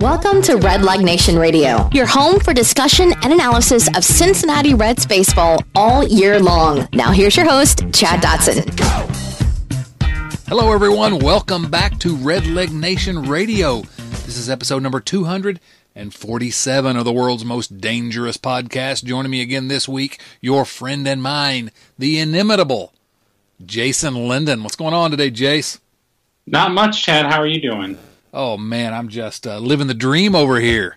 Welcome to Red Leg Nation Radio, your home for discussion and analysis of Cincinnati Reds baseball all year long. Now, here's your host, Chad Dotson. Hello, everyone. Welcome back to Red Leg Nation Radio. This is episode number 247 of the world's most dangerous podcast. Joining me again this week, your friend and mine, the inimitable Jason Linden. What's going on today, Jace? Not much, Chad. How are you doing? Oh man, I'm just uh, living the dream over here.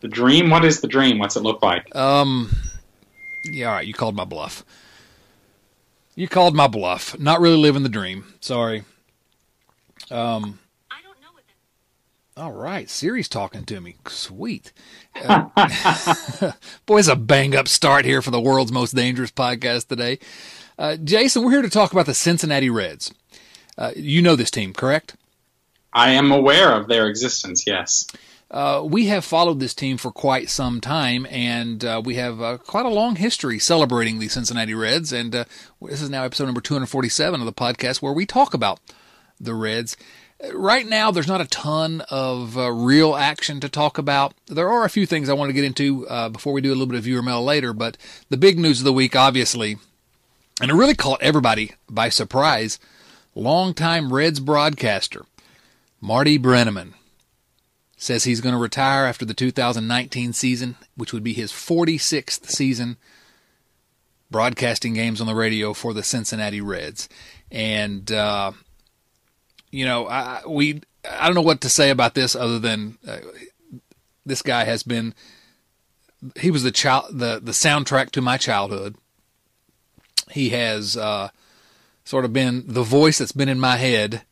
The dream? What is the dream? What's it look like? Um, yeah, all right. You called my bluff. You called my bluff. Not really living the dream. Sorry. Um. I don't know what that. All right, Siri's talking to me. Sweet. Uh, boy, it's a bang up start here for the world's most dangerous podcast today. Uh, Jason, we're here to talk about the Cincinnati Reds. Uh, you know this team, correct? I am aware of their existence, yes. Uh, we have followed this team for quite some time, and uh, we have uh, quite a long history celebrating the Cincinnati Reds. And uh, this is now episode number 247 of the podcast where we talk about the Reds. Right now, there's not a ton of uh, real action to talk about. There are a few things I want to get into uh, before we do a little bit of viewer mail later, but the big news of the week, obviously, and it really caught everybody by surprise, longtime Reds broadcaster Marty Brennaman says he's going to retire after the 2019 season, which would be his 46th season broadcasting games on the radio for the Cincinnati Reds. And, uh, you know, I, we, I don't know what to say about this other than uh, this guy has been, he was the child, the, the soundtrack to my childhood. He has, uh, sort of been the voice that's been in my head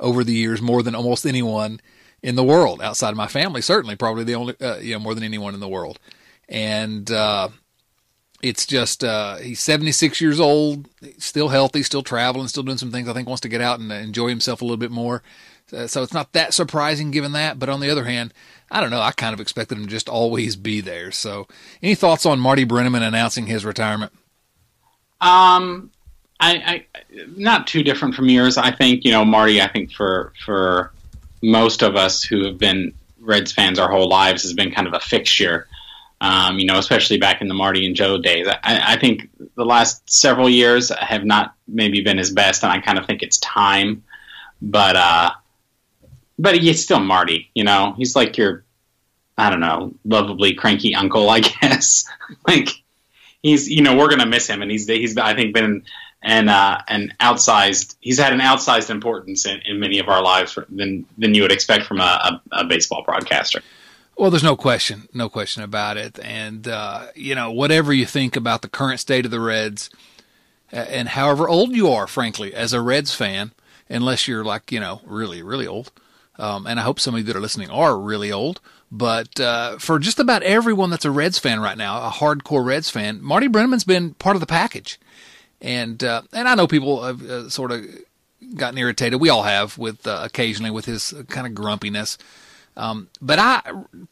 over the years more than almost anyone in the world outside of my family. Certainly, probably the only, uh, you know, more than anyone in the world. And uh, it's just uh, he's 76 years old, still healthy, still traveling, still doing some things. I think wants to get out and enjoy himself a little bit more. Uh, so it's not that surprising given that. But on the other hand, I don't know. I kind of expected him to just always be there. So, any thoughts on Marty Brennaman announcing his retirement? Um, I, I, not too different from yours. I think you know Marty. I think for for most of us who have been Reds fans our whole lives has been kind of a fixture. Um, you know, especially back in the Marty and Joe days. I, I think the last several years have not maybe been his best, and I kind of think it's time. But uh, but he's still Marty. You know, he's like your I don't know, lovably cranky uncle, I guess. like he's you know we're gonna miss him, and he's he's I think been and uh, an outsized. He's had an outsized importance in, in many of our lives than than you would expect from a, a, a baseball broadcaster. Well, there's no question, no question about it. And uh, you know, whatever you think about the current state of the Reds, and however old you are, frankly, as a Reds fan, unless you're like you know really really old, um, and I hope some of you that are listening are really old. But uh, for just about everyone that's a Reds fan right now, a hardcore Reds fan, Marty Brennaman's been part of the package and uh, and I know people have uh, sort of gotten irritated. We all have with uh, occasionally with his kind of grumpiness. Um, but I,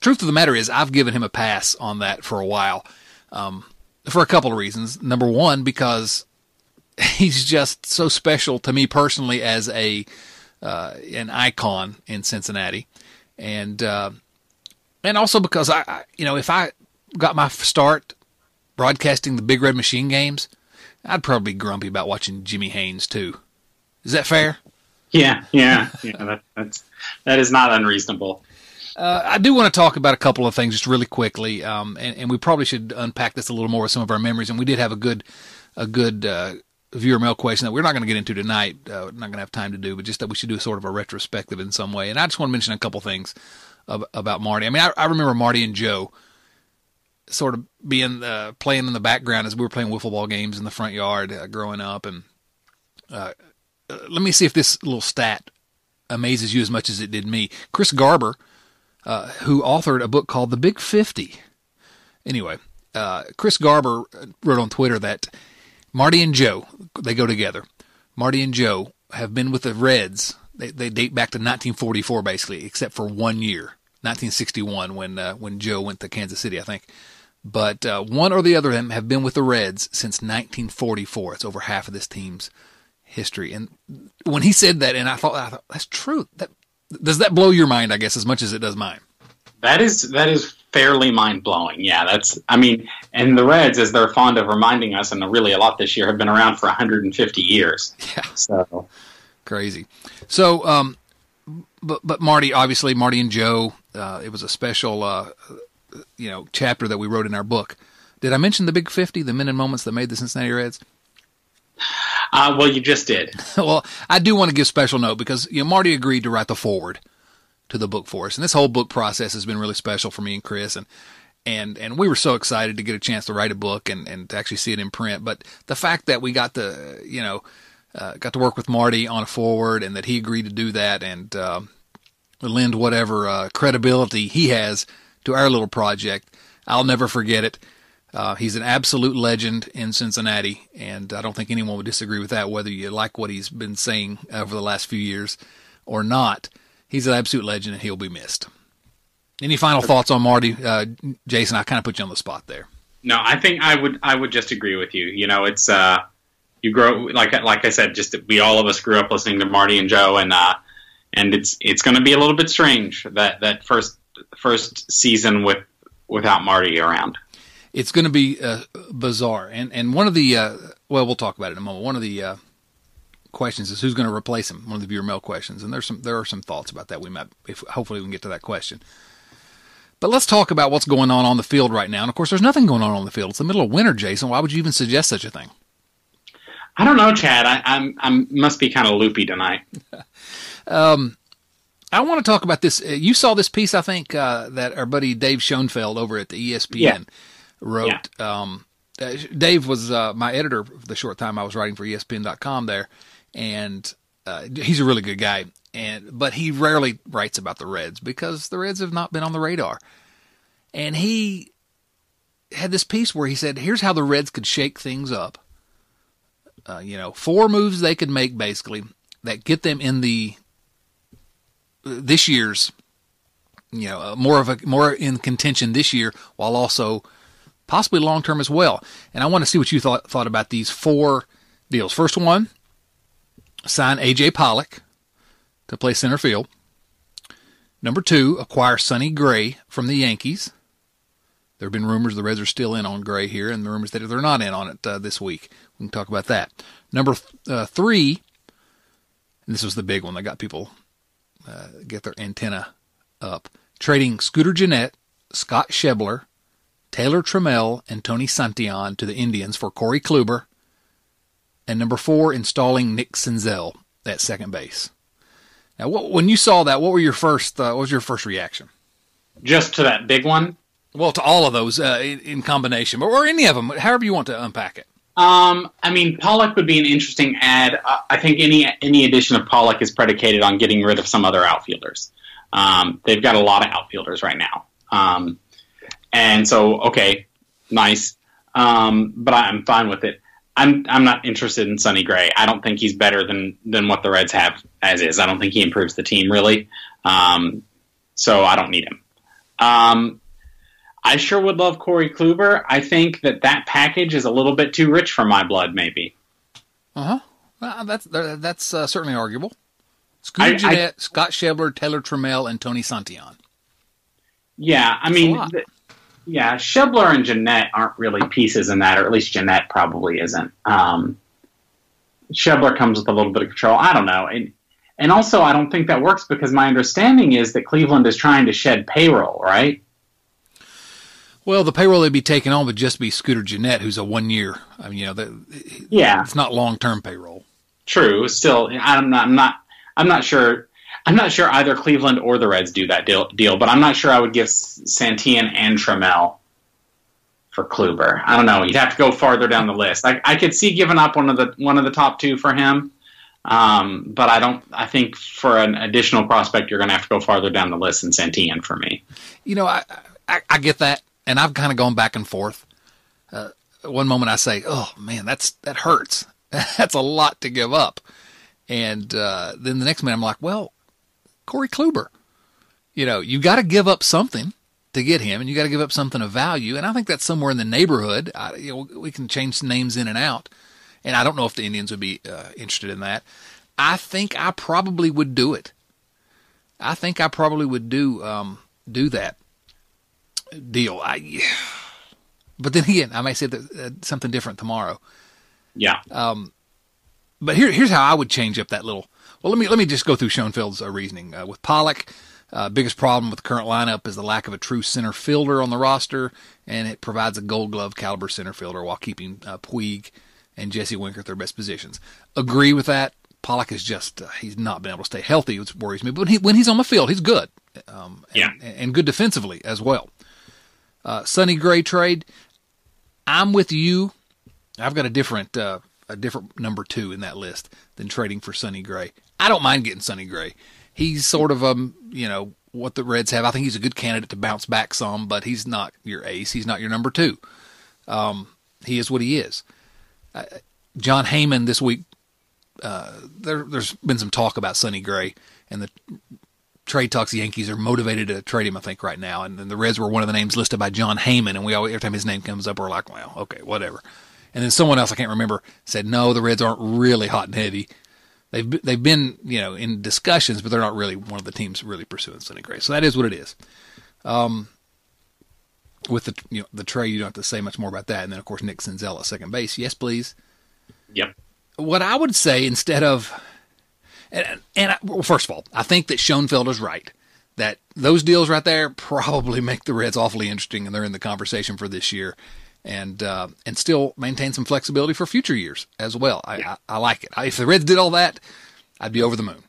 truth of the matter is, I've given him a pass on that for a while, um, for a couple of reasons. Number one, because he's just so special to me personally as a uh, an icon in Cincinnati, and uh, and also because I, I, you know, if I got my start broadcasting the Big Red Machine games, I'd probably be grumpy about watching Jimmy Haynes too. Is that fair? Yeah, yeah, yeah. That, that's that is not unreasonable. Uh, I do want to talk about a couple of things just really quickly, um, and, and, we probably should unpack this a little more with some of our memories. And we did have a good, a good uh, viewer mail question that we're not going to get into tonight. Uh, not going to have time to do, but just that we should do sort of a retrospective in some way. And I just want to mention a couple things about Marty. I mean, I, I remember Marty and Joe sort of being uh, playing in the background as we were playing wiffle ball games in the front yard uh, growing up. And uh, uh, let me see if this little stat amazes you as much as it did me. Chris Garber, uh, who authored a book called The Big Fifty. Anyway, uh, Chris Garber wrote on Twitter that Marty and Joe they go together. Marty and Joe have been with the Reds. They, they date back to 1944, basically, except for one year, 1961, when when Joe went to Kansas City, I think. But uh, one or the other of them have been with the Reds since 1944. It's over half of this team's history. And when he said that, and I thought, I thought that's true. That does that blow your mind? I guess as much as it does mine. That is that is fairly mind blowing. Yeah, that's. I mean, and the Reds, as they're fond of reminding us, and really a lot this year, have been around for 150 years. Yeah. So crazy. So, um, but but Marty, obviously Marty and Joe, uh, it was a special, uh, you know, chapter that we wrote in our book. Did I mention the Big 50, the men and moments that made the Cincinnati Reds? Uh, well, you just did. well, I do want to give special note because you know Marty agreed to write the foreword to the book for us, and this whole book process has been really special for me and Chris, and and and we were so excited to get a chance to write a book and and to actually see it in print. But the fact that we got to you know uh, got to work with Marty on a foreword, and that he agreed to do that, and uh, lend whatever uh, credibility he has to our little project, I'll never forget it. Uh, he's an absolute legend in Cincinnati, and I don't think anyone would disagree with that, whether you like what he's been saying over the last few years or not. He's an absolute legend, and he'll be missed. Any final thoughts on Marty, uh, Jason? I kind of put you on the spot there. No, I think I would I would just agree with you. You know, it's uh, you grow like like I said, just we all of us grew up listening to Marty and Joe, and uh, and it's it's going to be a little bit strange that that first first season with without Marty around it's going to be uh, bizarre. And and one of the uh, well, we'll talk about it in a moment. One of the uh, questions is who's going to replace him. One of the viewer mail questions, and there's some there are some thoughts about that. We might, if hopefully, we can get to that question. But let's talk about what's going on on the field right now. And of course, there's nothing going on on the field. It's the middle of winter, Jason. Why would you even suggest such a thing? I don't know, Chad. I, I'm I must be kind of loopy tonight. um, I want to talk about this. Uh, you saw this piece, I think, uh, that our buddy Dave Schoenfield over at the ESPN. Yeah wrote. Yeah. Um, uh, Dave was uh, my editor the short time I was writing for ESPN.com there, and uh, he's a really good guy. And but he rarely writes about the Reds because the Reds have not been on the radar. And he had this piece where he said, "Here's how the Reds could shake things up. Uh, you know, four moves they could make basically that get them in the this year's, you know, uh, more of a more in contention this year, while also." possibly long term as well. And I want to see what you thought thought about these four deals. First one, sign AJ Pollock to play center field. Number two, acquire Sonny Gray from the Yankees. There have been rumors the Reds are still in on Gray here, and the rumors that they're not in on it uh, this week. We can talk about that. Number th- uh, three, this was the big one that got people uh, get their antenna up. Trading Scooter Gennett, Scott Schebler, Taylor Trammell and Tony Santillan to the Indians for Corey Kluber. And number four, installing Nick Senzel at second base. Now, what, when you saw that, what were your first? Uh, what was your first reaction? Just to that big one. Well, to all of those uh, in, in, combination, or any of them, however you want to unpack it. Um, I mean, Pollock would be an interesting add. I think any any addition of Pollock is predicated on getting rid of some other outfielders. Um, they've got a lot of outfielders right now. Um, and so, okay, nice. Um, but I'm fine with it. I'm I'm not interested in Sonny Gray. I don't think he's better than than what the Reds have as is. I don't think he improves the team really. Um, so I don't need him. I sure would love Corey Kluber. I think that that package is a little bit too rich for my blood, maybe. Uh-huh. Uh, that's that's uh, certainly arguable. Scooter Gennett, Scott Schebler, Taylor Trammell, and Tony Santillan. Yeah, I mean, yeah, Schebler and Gennett aren't really pieces in that, or at least Gennett probably isn't. Um, Schebler comes with a little bit of control. I don't know. And, and also, I don't think that works because my understanding is that Cleveland is trying to shed payroll, right? Well, the payroll they'd be taking on would just be Scooter Gennett, who's a one year. I mean, you know, the, yeah, it's not long term payroll. True. Still, I'm not. I'm not. I'm not sure. I'm not sure either Cleveland or the Reds do that deal, deal but I'm not sure I would give Santillan and Trammell for Kluber. I don't know. You'd have to go farther down the list. I, I could see giving up one of the one of the top two for him, um, but I don't. I think for an additional prospect, you're going to have to go farther down the list than Santillan for me. You know, I I, I get that, and I've kind of gone back and forth. Uh, one moment I say, "Oh man, that's that hurts. that's a lot to give up," and uh, then the next minute I'm like, "Well, Corey Kluber. You know, you got to give up something to get him, and you got to give up something of value. And I think that's somewhere in the neighborhood. I, you know, we can change names in and out, and I don't know if the Indians would be uh, interested in that. I think I probably would do it. I think I probably would do um, do that. Deal. I, but then again, I may say that, uh, something different tomorrow. Yeah. Um, but here, here's how I would change up that little. Well, let me let me just go through Schoenfield's uh, reasoning uh, with Pollock. Uh, biggest problem with the current lineup is the lack of a true center fielder on the roster, and it provides a Gold Glove caliber center fielder while keeping uh, Puig and Jesse Winker at their best positions. Agree with that. Pollock is just uh, he's not been able to stay healthy, which worries me. But when, he, when he's on the field, he's good, um, and, yeah, and good defensively as well. Uh, Sonny Gray trade, I'm with you. I've got a different uh, a different number two in that list than trading for Sonny Gray. I don't mind getting Sonny Gray. He's sort of um you know what the Reds have. I think he's a good candidate to bounce back some, but he's not your ace. He's not your number two. Um, he is what he is. Uh, Jon Heyman this week. Uh, there, has been some talk about Sonny Gray and the trade talks. The Yankees are motivated to trade him, I think, right now. And, and the Reds were one of the names listed by Jon Heyman, and we always, every time his name comes up, we're like, well, okay, whatever. And then someone else I can't remember said, no, the Reds aren't really hot and heavy. They've they've been you know in discussions, but they're not really one of the teams really pursuing Sonny Gray. So that is what it is. Um, with the you know the trade, you don't have to say much more about that. And then of course Nick Senzel at second base. Yes, please. Yep. What I would say instead of, and, and I, well, first of all, I think that Schoenfield is right that those deals right there probably make the Reds awfully interesting, and they're in the conversation for this year and uh, and still maintain some flexibility for future years as well. I, yeah. I, I, like it. I, if the Reds did all that, I'd be over the moon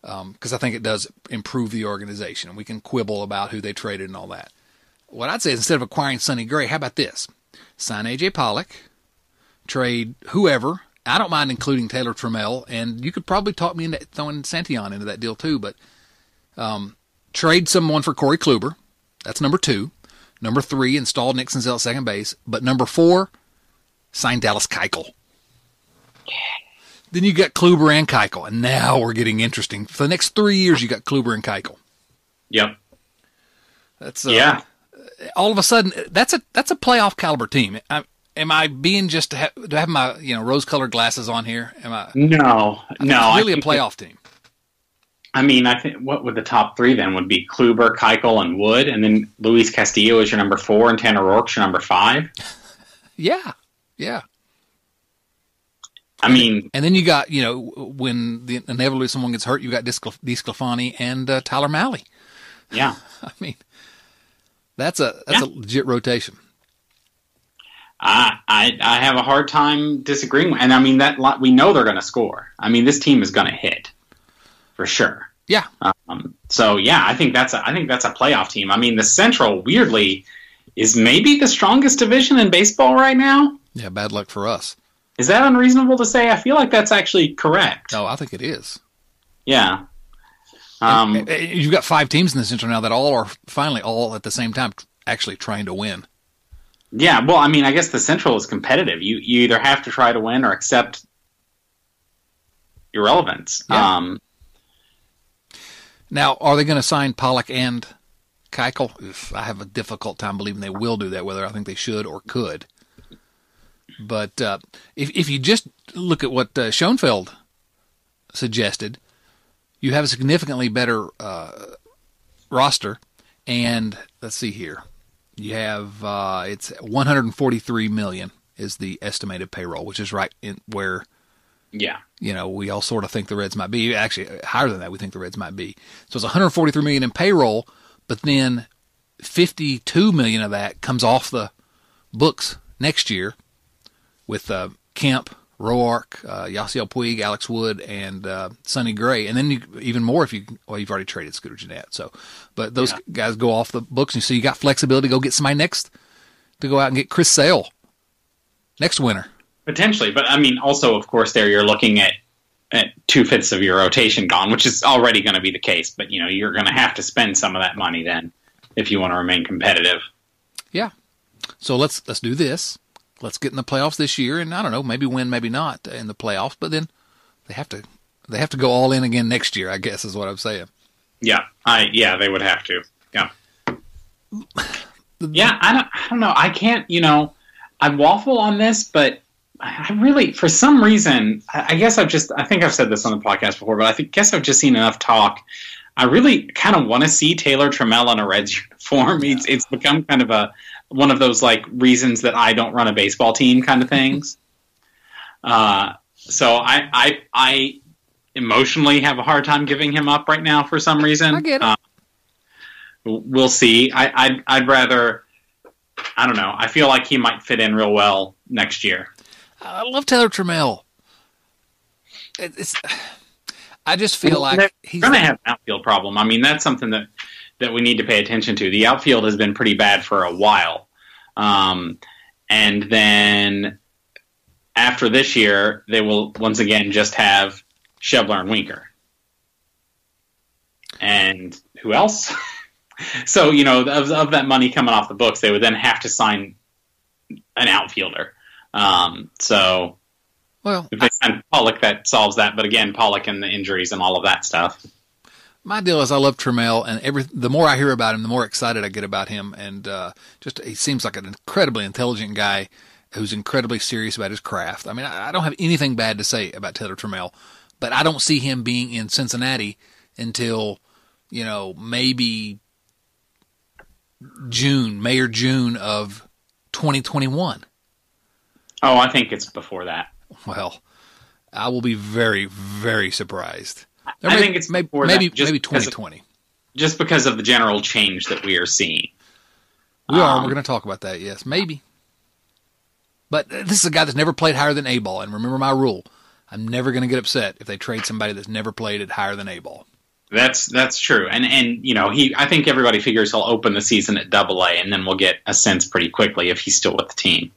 because um, I think it does improve the organization. We can quibble about who they traded and all that. What I'd say is instead of acquiring Sonny Gray, how about this? Sign AJ Pollock, trade whoever. I don't mind including Taylor Trammell, and you could probably talk me into throwing Santillan into that deal too. But um, trade someone for Corey Kluber. That's number two. Number three, install Nick Senzel at second base. But number four, sign Dallas Keuchel. Then you got Kluber and Keuchel, and now we're getting interesting. For the next three years, you got Kluber and Keuchel. Yep. That's uh, yeah. All of a sudden, that's a that's a playoff caliber team. I, am I being just to have, have my you know rose colored glasses on here? Am I? No, I no. It's really a playoff team. I mean, I think what would the top three then would be Kluber, Keuchel, and Wood, and then Luis Castillo is your number four, and Tanner Roark's your number five. Yeah, yeah. I mean, and then you got you know when the, inevitably someone gets hurt, you got DeSclafani and uh, Tyler Mahle. Yeah, I mean that's a that's yeah. a legit rotation. I, I I have a hard time disagreeing, with and I mean that we know they're going to score. I mean this team is going to hit for sure. Yeah. Um, so yeah, I think that's a, I think that's a playoff team. I mean, the Central weirdly is maybe the strongest division in baseball right now. Yeah, bad luck for us. Is that unreasonable to say? I feel like that's actually correct. No, I think it is. Yeah. Um, and, and you've got five teams in the Central now that all are finally all at the same time actually trying to win. Yeah, well, I mean, I guess the Central is competitive. You you either have to try to win or accept irrelevance. Yeah. Um, now, are they going to sign Pollock and Keuchel? I have a difficult time believing they will do that, whether I think they should or could. But uh, if if you just look at what uh, Schoenfield suggested, you have a significantly better uh, roster. And let's see here, you have uh, it's 143 million is the estimated payroll, which is right in where yeah. You know, we all sort of think the Reds might be actually higher than that. We think the Reds might be. So it's 143 million in payroll, but then 52 million of that comes off the books next year with uh, Kemp, Roark, uh, Yasiel Puig, Alex Wood, and uh, Sonny Gray, and then you, even more if you well you've already traded Scooter Gennett. So, but those yeah. guys go off the books, and so you got flexibility to go get somebody next to go out and get Chris Sale next winter. Potentially, but I mean, also, of course, there you're looking at, at two fifths of your rotation gone, which is already going to be the case. But you know, you're going to have to spend some of that money then if you want to remain competitive. Yeah. So let's let's do this. Let's get in the playoffs this year, and I don't know, maybe win, maybe not in the playoffs. But then they have to they have to go all in again next year. I guess is what I'm saying. Yeah, I yeah they would have to. Yeah. yeah, I don't I don't know. I can't. You know, I waffle on this, but I really, for some reason, I guess I've just, I think I've said this on the podcast before, but I think, guess I've just seen enough talk I really kind of want to see Taylor Trammell in a Reds uniform. Yeah. It's it's become kind of a one of those like reasons that I don't run a baseball team kind of things. uh, so I, I I emotionally have a hard time giving him up right now for some reason. I get it. Uh, we'll see. I, I'd I'd rather. I don't know. I feel like he might fit in real well next year. I love Taylor Trammell. It's. I just feel well, like he's going to have an outfield problem. I mean, that's something that that we need to pay attention to. The outfield has been pretty bad for a while, um, and then after this year, they will once again just have Schebler and Winker, and who else? so you know, of, of, that money coming off the books, they would then have to sign an outfielder. Um, so well, if they sign Pollock, that solves that. But again, Pollock and the injuries and all of that stuff. My deal is I love Trammell, and every the more I hear about him, the more excited I get about him. And uh, just he seems like an incredibly intelligent guy who's incredibly serious about his craft. I mean, I, I don't have anything bad to say about Taylor Trammell, but I don't see him being in Cincinnati until you know maybe June, May or June of 2021. Oh, I think it's before that. Well, I will be very, very surprised. I may, think it's maybe maybe, maybe 2020. Of, just because of the general change that we are seeing. We are. Um, we're going to talk about that. Yes, maybe. But this is a guy that's never played higher than A ball, and remember my rule: I'm never going to get upset if they trade somebody that's never played at higher than A ball. That's that's true, and and you know he. I think everybody figures he'll open the season at Double A, and then we'll get a sense pretty quickly if he's still with the team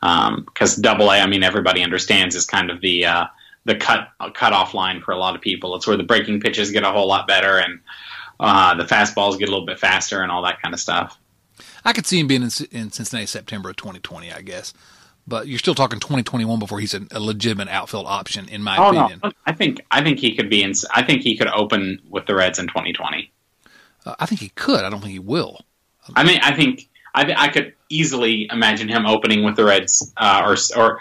because um, Double A, I mean, everybody understands is kind of the uh, the cut cut off line for a lot of people. It's where the breaking pitches get a whole lot better and uh, the fastballs get a little bit faster and all that kind of stuff. I could see him being in, in Cincinnati September of 2020, I guess. But you're still talking 2021 before he's a, a legitimate outfield option, in my oh, opinion. No. I think I think he could be in. I think he could open with the Reds in 2020. Uh, I think he could. I don't think he will. I mean, I think I, I could easily imagine him opening with the Reds, uh, or or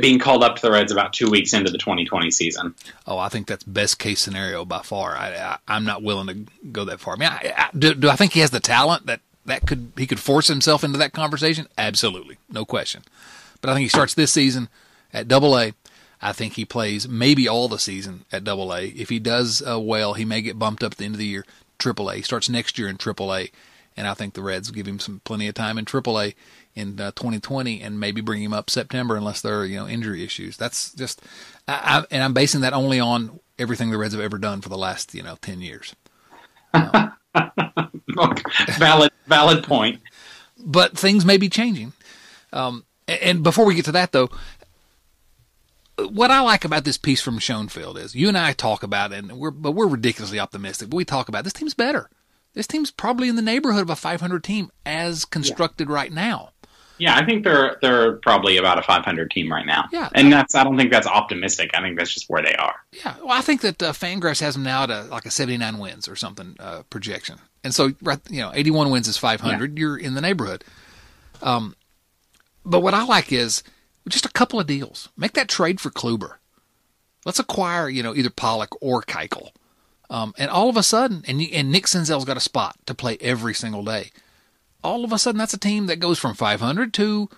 being called up to the Reds about two weeks into the 2020 season. Oh, I think that's best case scenario by far. I, I am not willing to go that far. I mean, I, I, do, do I think he has the talent that that could he could force himself into that conversation? Absolutely, no question. But I think he starts this season at Double A. I think he plays maybe all the season at Double A. If he does uh, well, he may get bumped up at the end of the year. Triple A. He starts next year in Triple A and I think the Reds give him some plenty of time in AAA in uh, 2020 and maybe bring him up September unless there are you know injury issues. That's just, I, I, and I'm basing that only on everything the Reds have ever done for the last you know 10 years. Um, valid, valid point. But things may be changing. Um, and before we get to that, though, what I like about this piece from Schoenfield is you and I talk about it, and we're but we're ridiculously optimistic. But we talk about this team's better this team's probably in the neighborhood of a 500 team as constructed yeah. right now. Yeah, I think they're they're probably about a 500 team right now. Yeah, and that's I don't think that's optimistic. I think that's just where they are. Yeah, well, I think that uh, Fangraphs has them now at a, like a 79 wins or something uh, projection, and so right, you know, 81 wins is 500. Yeah. You're in the neighborhood. Um, but what I like is just a couple of deals. Make that trade for Kluber. Let's acquire, you know, either Pollock or Keuchel. Um, and all of a sudden, and, and Nick Senzel's got a spot to play every single day. All of a sudden, that's a team that goes from 500 to, you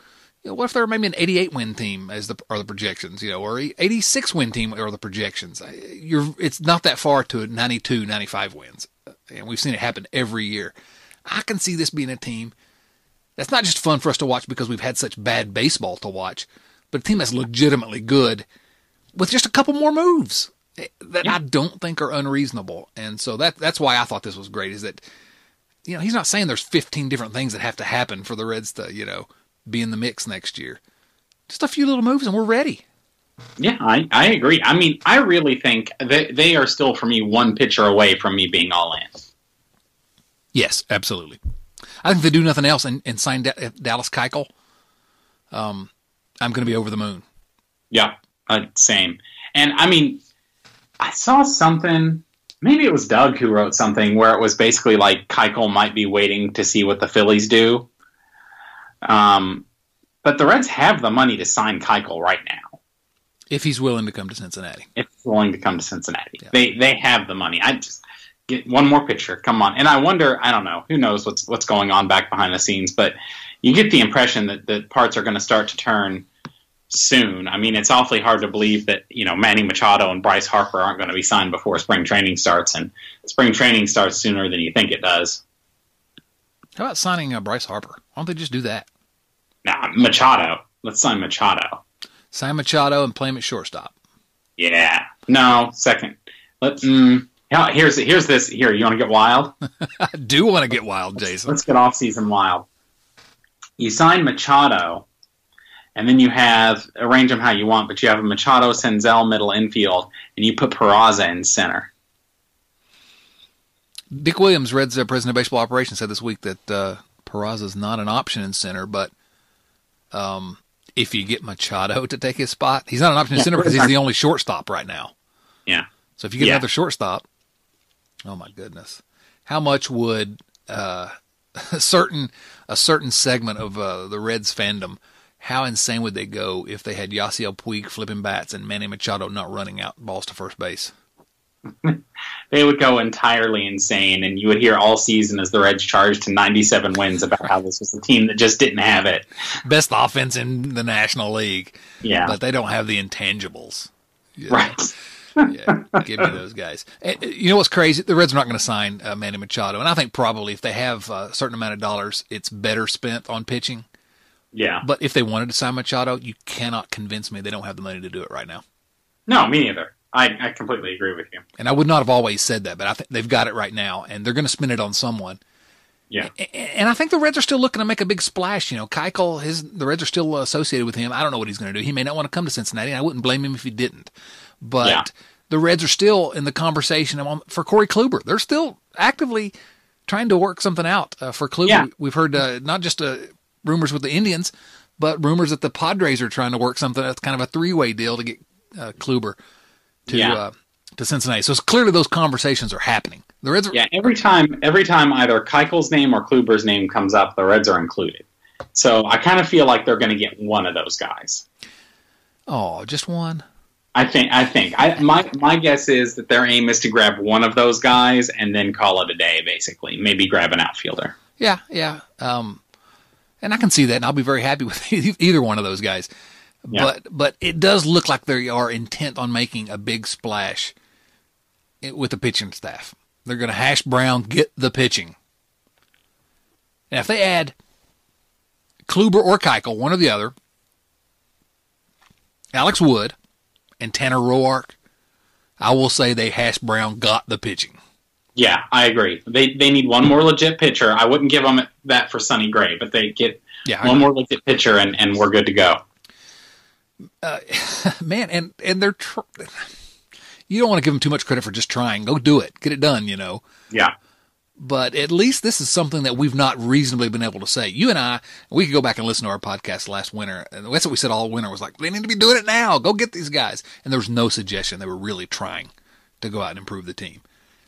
know, what if they're maybe an 88 win team as the are the projections, you know, or 86 win team are the projections. You're it's not that far to 92, 95 wins, and we've seen it happen every year. I can see this being a team that's not just fun for us to watch because we've had such bad baseball to watch, but a team that's legitimately good with just a couple more moves that yeah. I don't think are unreasonable. And so that that's why I thought this was great is that you know, he's not saying there's 15 different things that have to happen for the Reds to, you know, be in the mix next year. Just a few little moves and we're ready. Yeah, I, I agree. I mean, I really think they, they are still, for me, one pitcher away from me being all in. Yes, absolutely. I think they do nothing else and, and sign da- Dallas Keuchel. Um, I'm going to be over the moon. Yeah, uh, same. And I mean, I saw something. Maybe it was Doug who wrote something where it was basically like Keuchel might be waiting to see what the Phillies do. Um, but the Reds have the money to sign Keuchel right now. If he's willing to come to Cincinnati. If he's willing to come to Cincinnati. Yeah. They they have the money. I just Get one more picture. Come on. And I wonder. I don't know. Who knows what's what's going on back behind the scenes? But you get the impression that the parts are going to start to turn soon. I mean, it's awfully hard to believe that you know Manny Machado and Bryce Harper aren't going to be signed before spring training starts, and spring training starts sooner than you think it does. How about signing uh, Bryce Harper? Why don't they just do that? Nah, Machado. Let's sign Machado. Sign Machado and play him at shortstop. Yeah. No, second. Let's. Mm, here's here's this. Here, you want to get wild? I do want to get wild, Jason. Let's get off season wild. You sign Machado and then you have arrange them how you want, but you have a Machado, Senzel middle infield, and you put Peraza in center. Dick Williams, Reds uh, president of baseball operations, said this week that uh, Peraza is not an option in center, but um, if you get Machado to take his spot, he's not an option in center because he's the only shortstop right now. Yeah. So if you get Yeah. another shortstop, oh my goodness, how much would uh, a certain a certain segment of uh, the Reds fandom? How insane would they go if they had Yasiel Puig flipping bats and Manny Machado not running out balls to first base? They would go entirely insane, and you would hear all season as the Reds charged to 97 wins about how this was the team that just didn't have it. Best offense in the National League, Yeah. but they don't have the intangibles. You know? right. yeah, give me those guys. And, uh, you know what's crazy? The Reds are not going to sign uh, Manny Machado, and I think probably if they have uh, a certain amount of dollars, it's better spent on pitching. Yeah. But if they wanted to sign Machado, you cannot convince me they don't have the money to do it right now. No, me neither. I, I completely agree with you. And I would not have always said that, but I think they've got it right now, and they're going to spend it on someone. Yeah. A- And I think the Reds are still looking to make a big splash. You know, Keuchel, his the Reds are still associated with him. I don't know what he's going to do. He may not want to come to Cincinnati, and I wouldn't blame him if he didn't. But Yeah. the Reds are still in the conversation for Corey Kluber. They're still actively trying to work something out uh, for Kluber. Yeah. We've heard uh, not just uh, rumors with the Indians, but rumors that the Padres are trying to work something that's kind of a three way deal to get uh, Kluber to Yeah. uh, to Cincinnati. So it's clearly those conversations are happening. The Reds are Yeah, every time every time either Keuchel's name or Kluber's name comes up, the Reds are included. So I kind of feel like they're going to get one of those guys. oh, just one. I think. I think. I, my my guess is that their aim is to grab one of those guys and then call it a day. Basically, maybe grab an outfielder. Yeah, yeah. Um, and I can see that, and I'll be very happy with either one of those guys. Yeah. But but it does look like they are intent on making a big splash with the pitching staff. They're going to hash Brown, get the pitching. And if they add Kluber or Keuchel, one or the other, Alex Wood and Tanner Roark, I will say they hash Brown got the pitching. Yeah, I agree. They they need one more legit pitcher. I wouldn't give them that for Sonny Gray, but they get Yeah, one more legit pitcher and, and we're good to go. Uh, man, and and they're tr- you don't want to give them too much credit for just trying. Go do it, get it done, you know. Yeah. But at least this is something that we've not reasonably been able to say. You and I, we could go back and listen to our podcast last winter, and that's what we said all winter was like, they need to be doing it now. Go get these guys. And there was no suggestion they were really trying to go out and improve the team.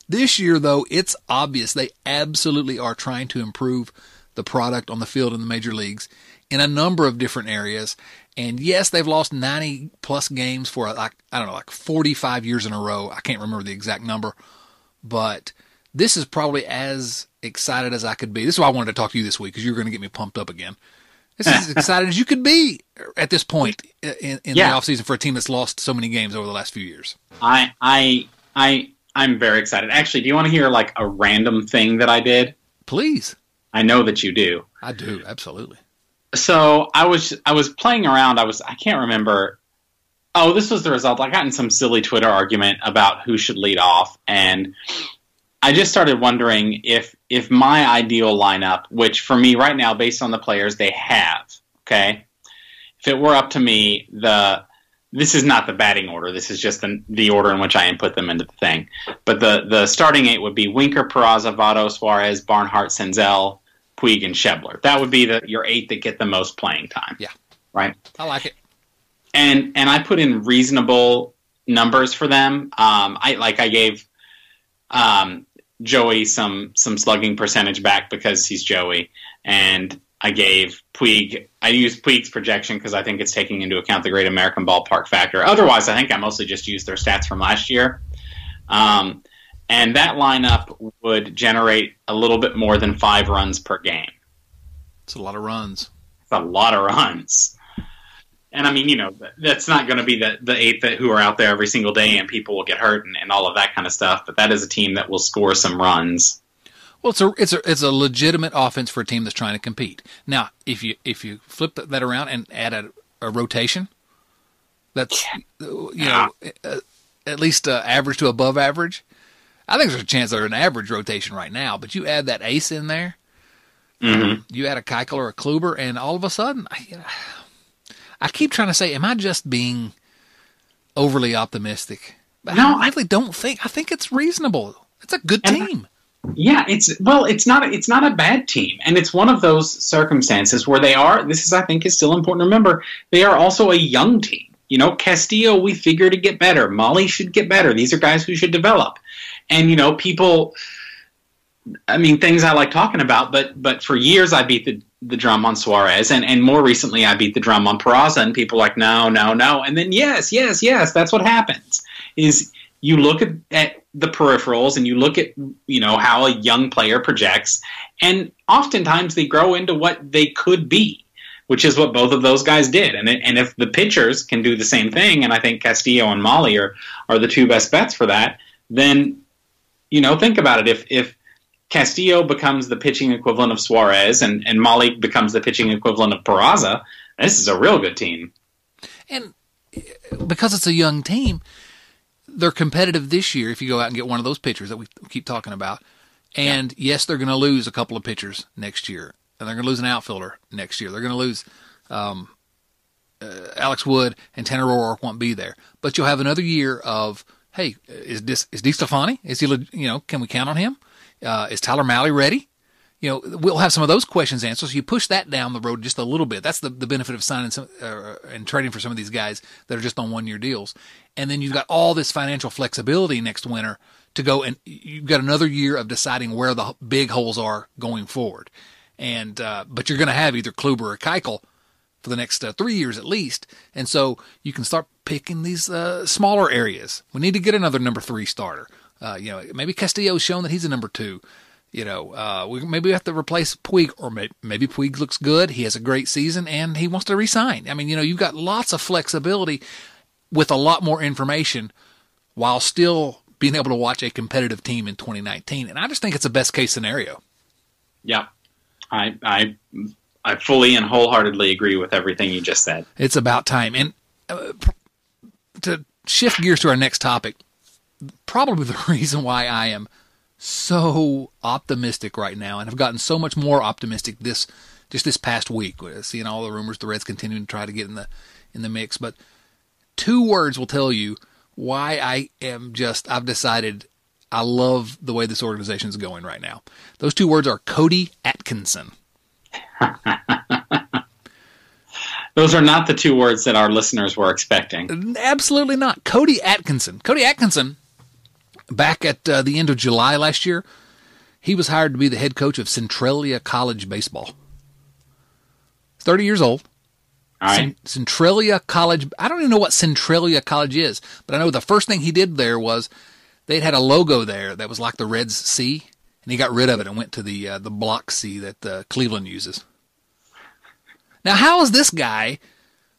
This year, though, it's obvious they absolutely are trying to improve the product on the field in the major leagues in a number of different areas. And yes, they've lost 90 plus games for like, I don't know, like 45 years in a row. I can't remember the exact number, but this is probably as excited as I could be. This is why I wanted to talk to you this week because you're going to get me pumped up again. This is as excited as you could be at this point in, in Yeah. the offseason for a team that's lost so many games over the last few years. I I I I'm very excited. Actually, do you want to hear like a random thing that I did? Please. I know that you do. I do, absolutely. So I was I was playing around. I was I can't remember. Oh, this was the result. I got in some silly Twitter argument about who should lead off, and I just started wondering if if my ideal lineup, which for me right now, based on the players they have, okay, if it were up to me, the this is not the batting order. This is just the, the order in which I input them into the thing. But the the starting eight would be Winker, Peraza, Votto, Suarez, Barnhart, Senzel, Puig, and Schebler. That would be the your eight that get the most playing time. Yeah. Right I like it. and and I put in reasonable numbers for them. Um, I like I gave um, Joey some some slugging percentage back because he's Joey, and I gave Puig. I used Puig's projection because I think it's taking into account the Great American Ballpark factor. Otherwise, I think I mostly just used their stats from last year. Um, and that lineup would generate a little bit more than five runs per game. It's a lot of runs. It's a lot of runs. And I mean, you know, that's not going to be the, the eight that who are out there every single day and people will get hurt and, and all of that kind of stuff. But that is a team that will score some runs. Well, it's a it's a it's a legitimate offense for a team that's trying to compete. Now, if you if you flip that around and add a, a rotation, that's you know at least uh, average to above average. I think there's a chance they're an average rotation right now, but you add that ace in there, mm-hmm. you add a Keuchel or a Kluber, and all of a sudden, I, you know, I keep trying to say, am I just being overly optimistic? But no, I really don't think. I think it's reasonable. It's a good team. Yeah, it's well, it's not it's not a bad team, and it's one of those circumstances where they are. This is, I think, is still important to remember. They are also a young team. You know, Castillo, we figure to get better. Mahle should get better. These are guys who should develop. And you know, people. I mean, things I like talking about, but but for years I beat the the drum on Suarez, and and more recently I beat the drum on Peraza, and people are like, no, no, no, and then yes, yes, yes, that's what happens. Is you look at, at the peripherals and you look at you know how a young player projects and oftentimes they grow into what they could be which is what both of those guys did. And and if the pitchers can do the same thing and I think Castillo and Mahle are are the two best bets for that then you know think about it. If if Castillo becomes the pitching equivalent of Suarez and and Mahle becomes the pitching equivalent of Peraza this is a real good team. And eh, because it's a young team they're competitive this year if you go out and get one of those pitchers that we keep talking about. And yeah. yes, they're going to lose a couple of pitchers next year, and they're going to lose an outfielder next year. They're going to lose um, uh, Alex Wood and Tanner Roark won't be there, but you'll have another year of hey, is this is DeSclafani? Is he you know can we count on him? Uh, is Tyler Mahle ready? You know, we'll have some of those questions answered. So you push that down the road just a little bit. That's the, the benefit of signing some uh, and trading for some of these guys that are just on one year deals. And then you've got all this financial flexibility next winter to go and you've got another year of deciding where the big holes are going forward. And, uh, but you're going to have either Kluber or Keuchel for the next uh, three years at least. And so you can start picking these uh, smaller areas. We need to get another number three starter. Uh, you know, maybe Castillo's shown that he's a number two. You know, uh, we, maybe we have to replace Puig, or maybe, maybe Puig looks good. He has a great season, and he wants to resign. I mean, you know, you've got lots of flexibility with a lot more information, while still being able to watch a competitive team in 2019. And I just think it's a best case scenario. Yeah, I I I fully and wholeheartedly agree with everything you just said. It's about time. And uh, to shift gears to our next topic, probably the reason why I am so optimistic right now, and have gotten so much more optimistic this just this past week. Uh, seeing all the rumors, the Reds continuing to try to get in the in the mix, but two words will tell you why I am just. I've decided I love the way this organization is going right now. Those two words are Cody Atkinson. Those are not the two words that our listeners were expecting. Absolutely not. Cody Atkinson. Cody Atkinson back at uh, the end of July last year, he was hired to be the head coach of Centralia College Baseball. 30 years old. All right. Centralia College. I don't even know what Centralia College is, but I know the first thing he did there was they'd had a logo there that was like the Reds C, and he got rid of it and went to the uh, the block C that uh, Cleveland uses. Now, how is this guy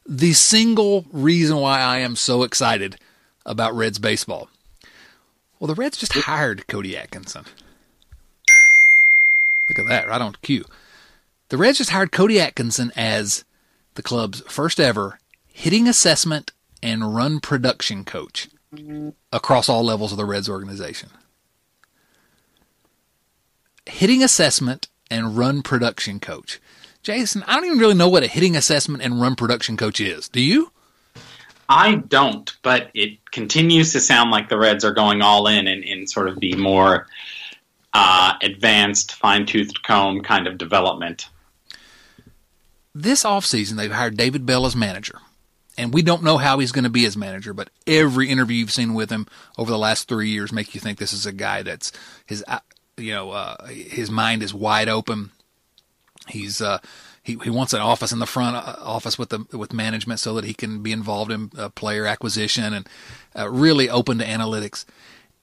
the single reason why I am so excited about Reds baseball? Well, the Reds just hired Cody Atkinson. Look at that, right on cue. The Reds just hired Cody Atkinson as the club's first ever hitting assessment and run production coach across all levels of the Reds organization. Hitting assessment and run production coach. Jason, I don't even really know what a hitting assessment and run production coach is. Do you? I don't, but it continues to sound like the Reds are going all in in, in sort of the more uh, advanced, fine toothed comb kind of development. This offseason, they've hired David Bell as manager. And we don't know how he's going to be as manager, but every interview you've seen with him over the last three years make you think this is a guy that's his, uh, you know, uh, his mind is wide open. He's uh, he, he wants an office in the front uh, office with the with management so that he can be involved in uh, player acquisition and uh, really open to analytics.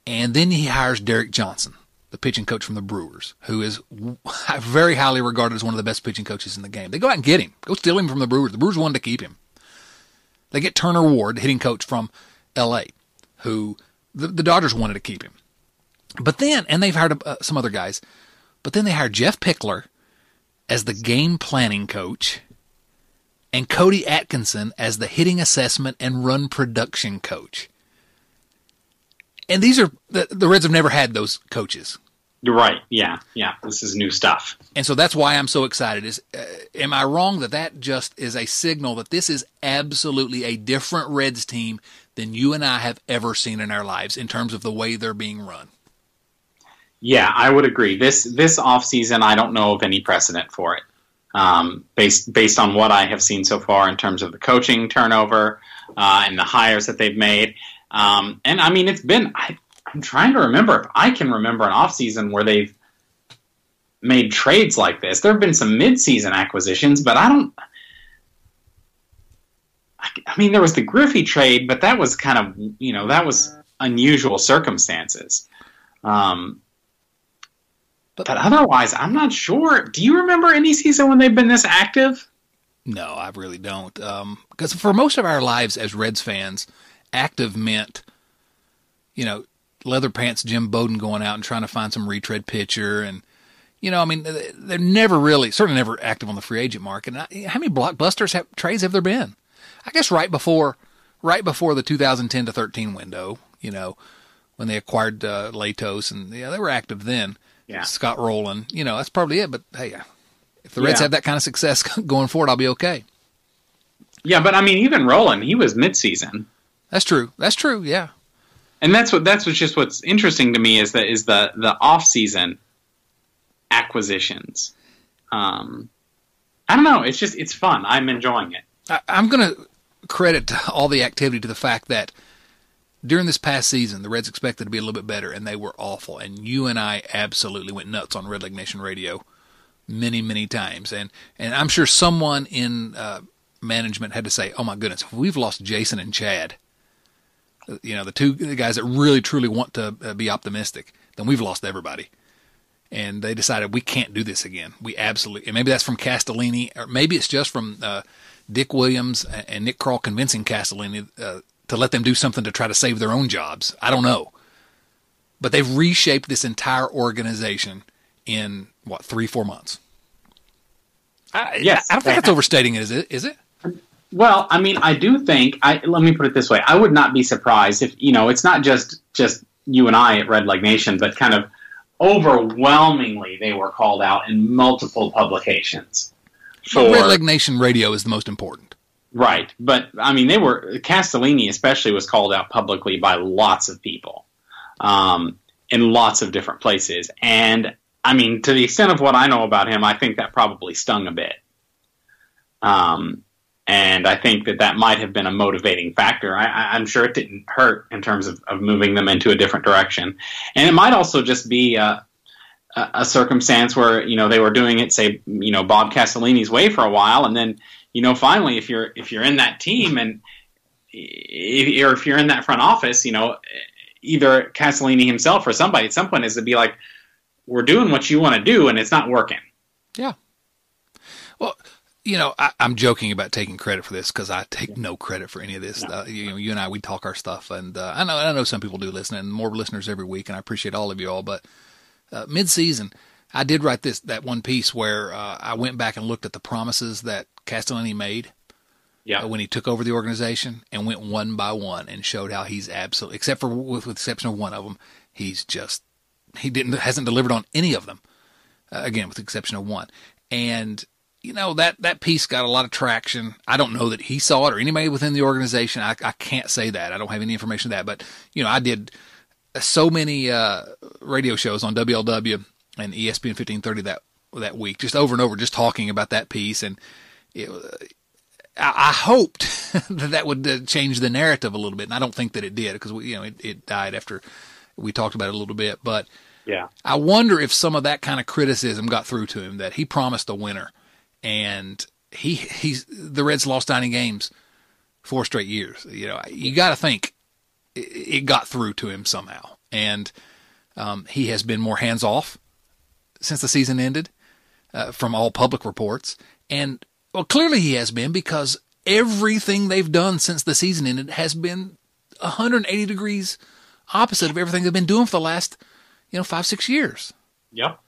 And then he hires Derek Johnson, the pitching coach from the Brewers, who is very highly regarded as one of the best pitching coaches in the game. They go out and get him, go steal him from the Brewers. The Brewers wanted to keep him. They get Turner Ward, hitting coach from L.A., who the, the Dodgers wanted to keep him. But then, and they've hired uh, some other guys, but then they hired Jeff Pickler as the game planning coach and Cody Atkinson as the hitting assessment and run production coach. And these are the, the Reds have never had those coaches. You're right. Yeah, yeah. This is new stuff. And so that's why I'm so excited. Is uh, am I wrong that that just is a signal that this is absolutely a different Reds team than you and I have ever seen in our lives in terms of the way they're being run? Yeah, I would agree. This this off season, I don't know of any precedent for it. Um, based based on what I have seen so far in terms of the coaching turnover uh, and the hires that they've made. Um, and I mean, it's been I, I'm trying to remember if I can remember an offseason where they've made trades like this. There have been some mid-season acquisitions, but I don't. I mean, there was the Griffey trade, but that was kind of you know that was unusual circumstances. Um, but, but otherwise, I'm not sure. Do you remember any season when they've been this active? No, I really don't. Because um, for most of our lives as Reds fans, active meant, you know, leather pants Jim Bowden going out and trying to find some retread pitcher and you know, I mean, they're never really, certainly never active on the free agent market. How many blockbusters have, trades have there been? I guess right before, right before the 2010 to 13 window, you know, when they acquired uh, Latos and yeah, they were active then. Yeah. Scott Rolen, you know, that's probably it. But hey, if the Reds yeah. have that kind of success going forward, I'll be okay. Yeah, but I mean, even Rolen, he was midseason. That's true. That's true. Yeah and that's what that's what's just what's interesting to me is that is the the off season acquisitions. Um, I don't know. It's just it's fun. I'm enjoying it. I, I'm going to credit all the activity to the fact that during this past season, the Reds expected to be a little bit better, and they were awful. And you and I absolutely went nuts on Red Leg Nation Radio many, many times. And and I'm sure someone in uh, management had to say, "Oh my goodness, we've lost Jason and Chad." you know, the two guys that really truly want to uh, be optimistic, then we've lost everybody. And they decided we can't do this again. We absolutely, and maybe that's from Castellini, or maybe it's just from uh, Dick Williams and Nick Krall convincing Castellini uh, to let them do something to try to save their own jobs. I don't know. But they've reshaped this entire organization in what three, four months. I, yes, I don't think that's overstating it, is it? Is it? Well, I mean, I do think. I let me put it this way: I would not be surprised if you know it's not just just you and I at Red Leg Nation, but kind of overwhelmingly they were called out in multiple publications. For, Red Leg Nation Radio is the most important. Right, but I mean, they were Castellini especially was called out publicly by lots of people, um, in lots of different places, and I mean, to the extent of what I know about him, I think that probably stung a bit. Um, and I think that that might have been a motivating factor. I, am sure it didn't hurt in terms of, of, moving them into a different direction. And it might also just be a, a, circumstance where, you know, they were doing it, say, you know, Bob Castellini's way for a while. And then, you know, finally, if you're, if you're in that team and, if, or if you're in that front office, you know, either Castellini himself or somebody at some point is to be like, we're doing what you want to do and it's not working. Yeah. Well, you know, I, am joking about taking credit for this because I take no credit for any of this. No. Uh, you know, you and I, we talk our stuff, and uh, I know, I know some people do listen, and more listeners every week, and I appreciate all of you all. But uh, mid-season, I did write this that one piece where uh, I went back and looked at the promises that Castellini made. Yeah. Uh, when he took over the organization and went one by one and showed how he's absolutely, except for with, with exception of one of them, he's just he didn't hasn't delivered on any of them. Uh, again, with the exception of one, and you know that that piece got a lot of traction. I don't know that he saw it or anybody within the organization. I, I can't say that. I don't have any information of that. But you know, I did so many uh, radio shows on WLW and ESPN 1530 that that week, just over and over, just talking about that piece. And it, I, I hoped that that would uh, change the narrative a little bit, and I don't think that it did because we, you know it, it died after we talked about it a little bit. But yeah, I wonder if some of that kind of criticism got through to him that he promised a winner and he he's the Reds lost nine games four straight years. You know, you got to think it, it, got through to him somehow. and um, he has been more hands off since the season ended, uh, from all public reports. And well, clearly he has been because everything they've done since the season ended has been 180 degrees opposite of everything they've been doing for the last, you know, five six years. Yep.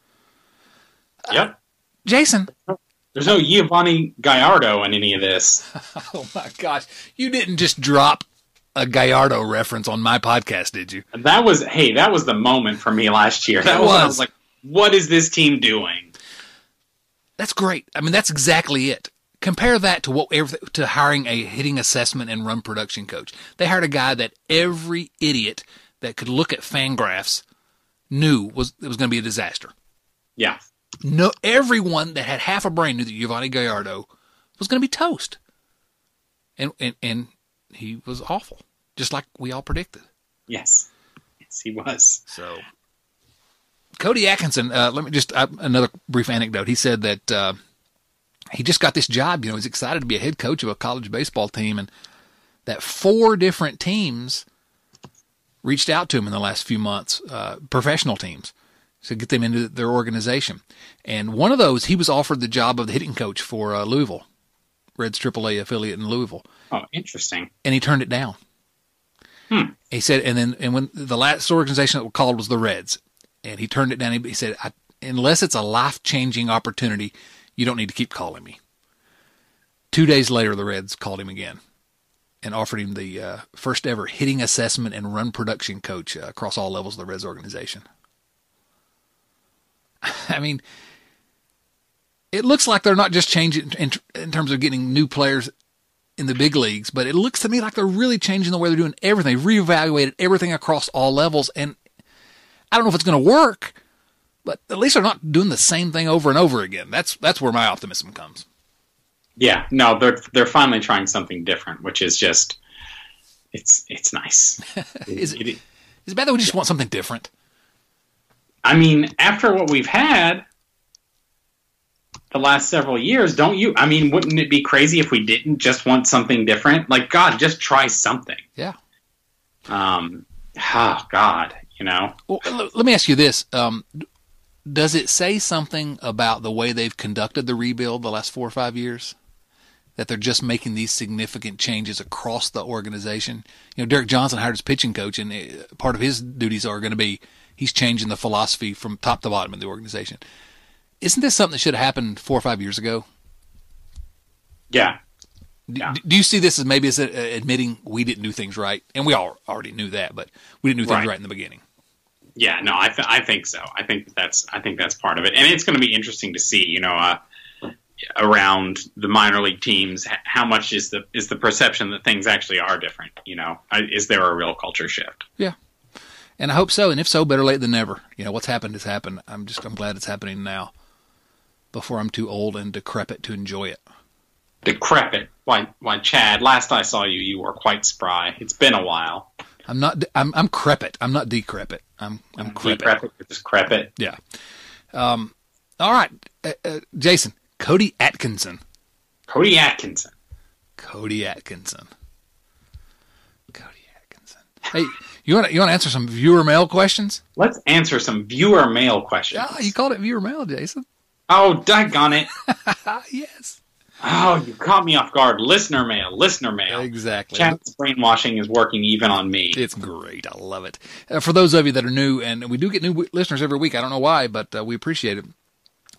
Yep. Uh, Jason. There's no Yovani Gallardo in any of this. oh my gosh. You didn't just drop a Gallardo reference on my podcast, did you? That was hey, that was the moment for me last year. That was, was. I was like, what is this team doing? That's great. I mean, that's exactly it. Compare that to what to hiring a hitting assessment and run production coach. They hired a guy that every idiot that could look at Fangraphs knew was it was going to be a disaster. Yeah. No, everyone that had half a brain knew that Yovani Gallardo was going to be toast, and and and he was awful, just like we all predicted. Yes, yes, he was. So, Cody Atkinson. Uh, let me just uh, another brief anecdote. He said that uh, he just got this job. You know, he's excited to be a head coach of a college baseball team, and that four different teams reached out to him in the last few months, uh, professional teams, to get them into their organization. And one of those, he was offered the job of the hitting coach for uh, Louisville, Reds AAA affiliate in Louisville. Oh, interesting. And he turned it down. Hmm. He said, and then and when the last organization that was called was the Reds, and he turned it down. He said, unless it's a life changing opportunity, you don't need to keep calling me. Two days later, the Reds called him again and offered him the uh, first ever hitting assessment and run production coach uh, across all levels of the Reds organization. I mean, it looks like they're not just changing in, in, terms of getting new players in the big leagues, but it looks to me like they're really changing the way they're doing everything. They've reevaluated everything across all levels, and I don't know if it's going to work, but at least they're not doing the same thing over and over again. That's that's where my optimism comes. Yeah, no, they're they're finally trying something different, which is just it's it's nice. is it, it, is it bad that we just want something different? I mean, after what we've had the last several years, don't you? I mean, wouldn't it be crazy if we didn't just want something different? Like, God, just try something. Yeah. Um. Oh God, you know. Well, let me ask you this: um, Does it say something about the way they've conducted the rebuild the last four or five years? that they're just making these significant changes across the organization. You know, Derek Johnson hired his pitching coach, and uh, part of his duties are going to be he's changing the philosophy from top to bottom in the organization. Isn't this something that should have happened four or five years ago? Yeah. yeah. Do, you see this as maybe as uh, admitting we didn't do things right, and we all already knew that, but we didn't do things right, right in the beginning? Yeah, no, I, th- I think so. I think that's I think that's part of it, and it's going to be interesting to see. You know, uh, around the minor league teams how much is the is the perception that things actually are different you know? Is there a real culture shift? Yeah. And i hope so and if so better late than never. You know what's happened has happened. I'm just i'm glad it's happening now before i'm too old and decrepit to enjoy it. Decrepit? Why why chad last i saw you you were quite spry. It's been a while. I'm not i'm i'm crepit. I'm not decrepit i'm i'm crepit decrepit just crepit yeah um all right uh, uh, jason Cody Atkinson. Cody Atkinson. Cody Atkinson. Cody Atkinson. Hey, you want to, you want to answer some viewer mail questions? Let's answer some viewer mail questions. Yeah, you called it viewer mail, Jason. Oh, doggone it! yes. Oh, you caught me off guard. Listener mail, listener mail. Exactly. Chat's brainwashing is working even on me. It's great. I love it. Uh, for those of you that are new, and we do get new listeners every week. I don't know why, but uh, we appreciate it.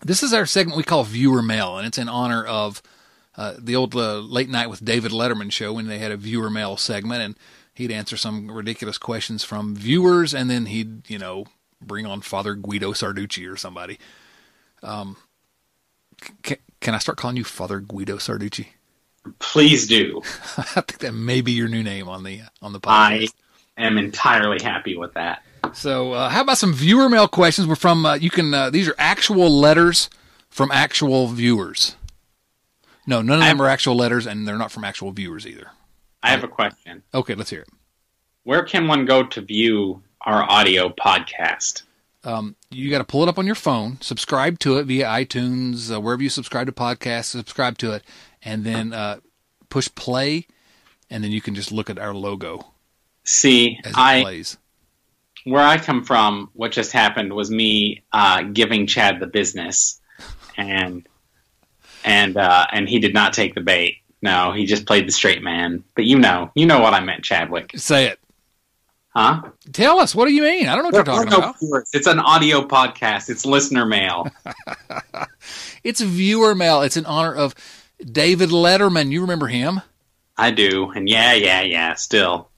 This is our segment we call Viewer Mail, and it's in honor of uh, the old uh, Late Night with David Letterman show when they had a Viewer Mail segment, and he'd answer some ridiculous questions from viewers, and then he'd, you know, bring on Father Guido Sarducci or somebody. Um, can, I start calling you Father Guido Sarducci? Please do. I think that may be your new name on the on the podcast. I am entirely happy with that. So, uh, how about some viewer mail questions? We're from uh, you can. Uh, these are actual letters from actual viewers. No, none of them are actual letters, and they're not from actual viewers either. I have a question. Okay, let's hear it. Where can one go to view our audio podcast? Um, you got to pull it up on your phone, subscribe to it via iTunes, uh, wherever you subscribe to podcasts, subscribe to it, and then uh, push play, and then you can just look at our logo. See, I plays. where I come from, what just happened was me uh, giving Chad the business, and and uh, and he did not take the bait. No, he just played the straight man. But you know, you know what I meant, Chadwick. Say it. Huh? Tell us. What do you mean? I don't know what you're talking No, about. It's an audio podcast. It's listener mail. It's viewer mail. It's in honor of David Letterman. You remember him? I do, and yeah, yeah, yeah. Still,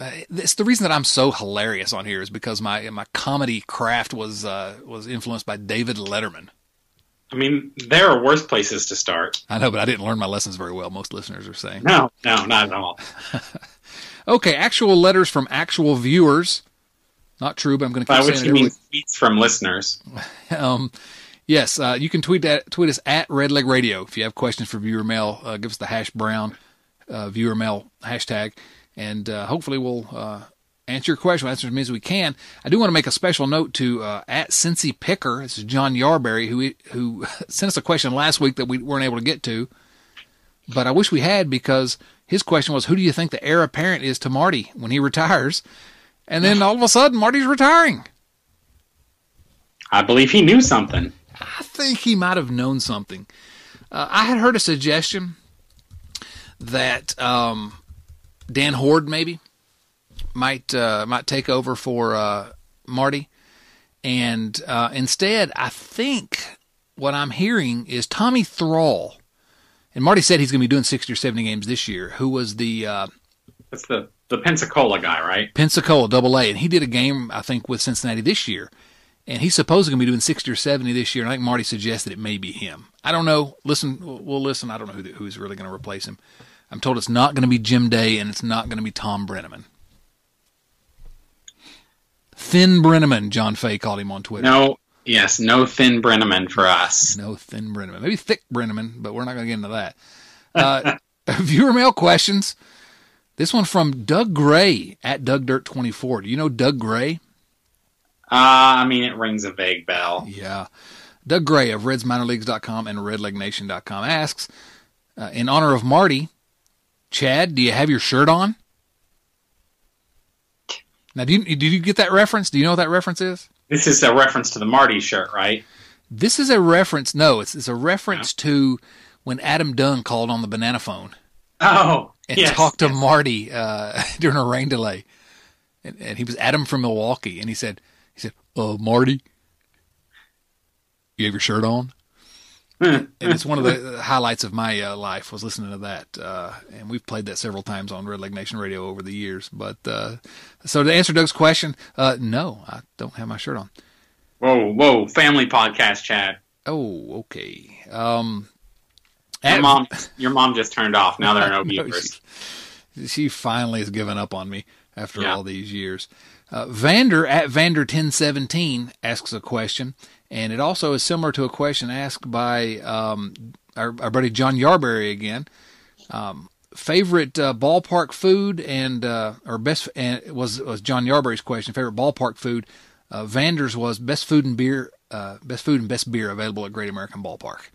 Uh, it's the reason that I'm so hilarious on here is because my my comedy craft was uh, was influenced by David Letterman. I mean, there are worse places to start. I know, but I didn't learn my lessons very well. Most listeners are saying. No, no, not at all. Okay, actual letters from actual viewers. Not true, but I'm going to keep which saying you it. mean tweets from listeners. Um, yes, uh, you can tweet at, tweet us at Red Leg Radio if you have questions for viewer mail. Uh, give us the hash brown uh, viewer mail hashtag, and uh, hopefully we'll uh, answer your question. We'll answer as many as we can. I do want to make a special note to uh, at Cincy Picker. This is John Yarberry who who sent us a question last week that we weren't able to get to, but I wish we had because his question was, "Who do you think the heir apparent is to Marty when he retires?" And then all of a sudden, Marty's retiring. I believe he knew something. I think he might have known something. Uh, I had heard a suggestion that um, Dan Hoard maybe might uh, might take over for uh, Marty, and uh, instead, I think what I'm hearing is Tommy Thrall. And Marty said he's going to be doing 60 or 70 games this year. Who was the uh, That's the the Pensacola guy, right? Pensacola Double A, and he did a game I think with Cincinnati this year, and he's supposedly going to be doing sixty or seventy this year. And I think Marty suggested it may be him. I don't know. Listen, we'll we'll listen. I don't know who who's really going to replace him. I'm told it's not going to be Jim Day, and it's not going to be Thom Brennaman. Thin Brennaman, John Fay called him on Twitter. No, yes, no thin Brennaman for us. No thin Brennaman. Maybe thick Brennaman, but we're not going to get into that. Uh, viewer mail questions. This one from Doug Gray at Doug Dirt 24. Do you know Doug Gray? Uh, I mean, it rings a vague bell. Yeah. Doug Gray of RedsMinorLeagues.com and RedLegNation.com asks, uh, in honor of Marty, Chad, do you have your shirt on? Now, do you, did you get that reference? Do you know what that reference is? This is a reference to the Marty shirt, right? This is a reference. No, it's, it's a reference to when Adam Dunn called on the banana phone Oh, and yes. talked to Marty uh, during a rain delay. And, and he was Adam from Milwaukee, and he said, he said, "Uh, Marty, you have your shirt on." and it's one of the highlights of my uh, life was listening to that, uh, and we've played that several times on Red Leg Nation Radio over the years. But uh, so to answer Doug's question, uh, no, I don't have my shirt on. Whoa, whoa, family podcast chat. Oh, okay. Um, Your at- mom, your mom just turned off. Now no No, viewers. she, she finally has given up on me after Yeah. all these years. Uh, Vander at Vander1017 asks a question, and it also is similar to a question asked by um, our, our buddy John Yarberry again. Um, favorite uh, ballpark food and uh, or best and was was John Yarberry's question. Favorite ballpark food. Uh, Vander's was best food and beer, uh, best food and best beer available at Great American Ballpark.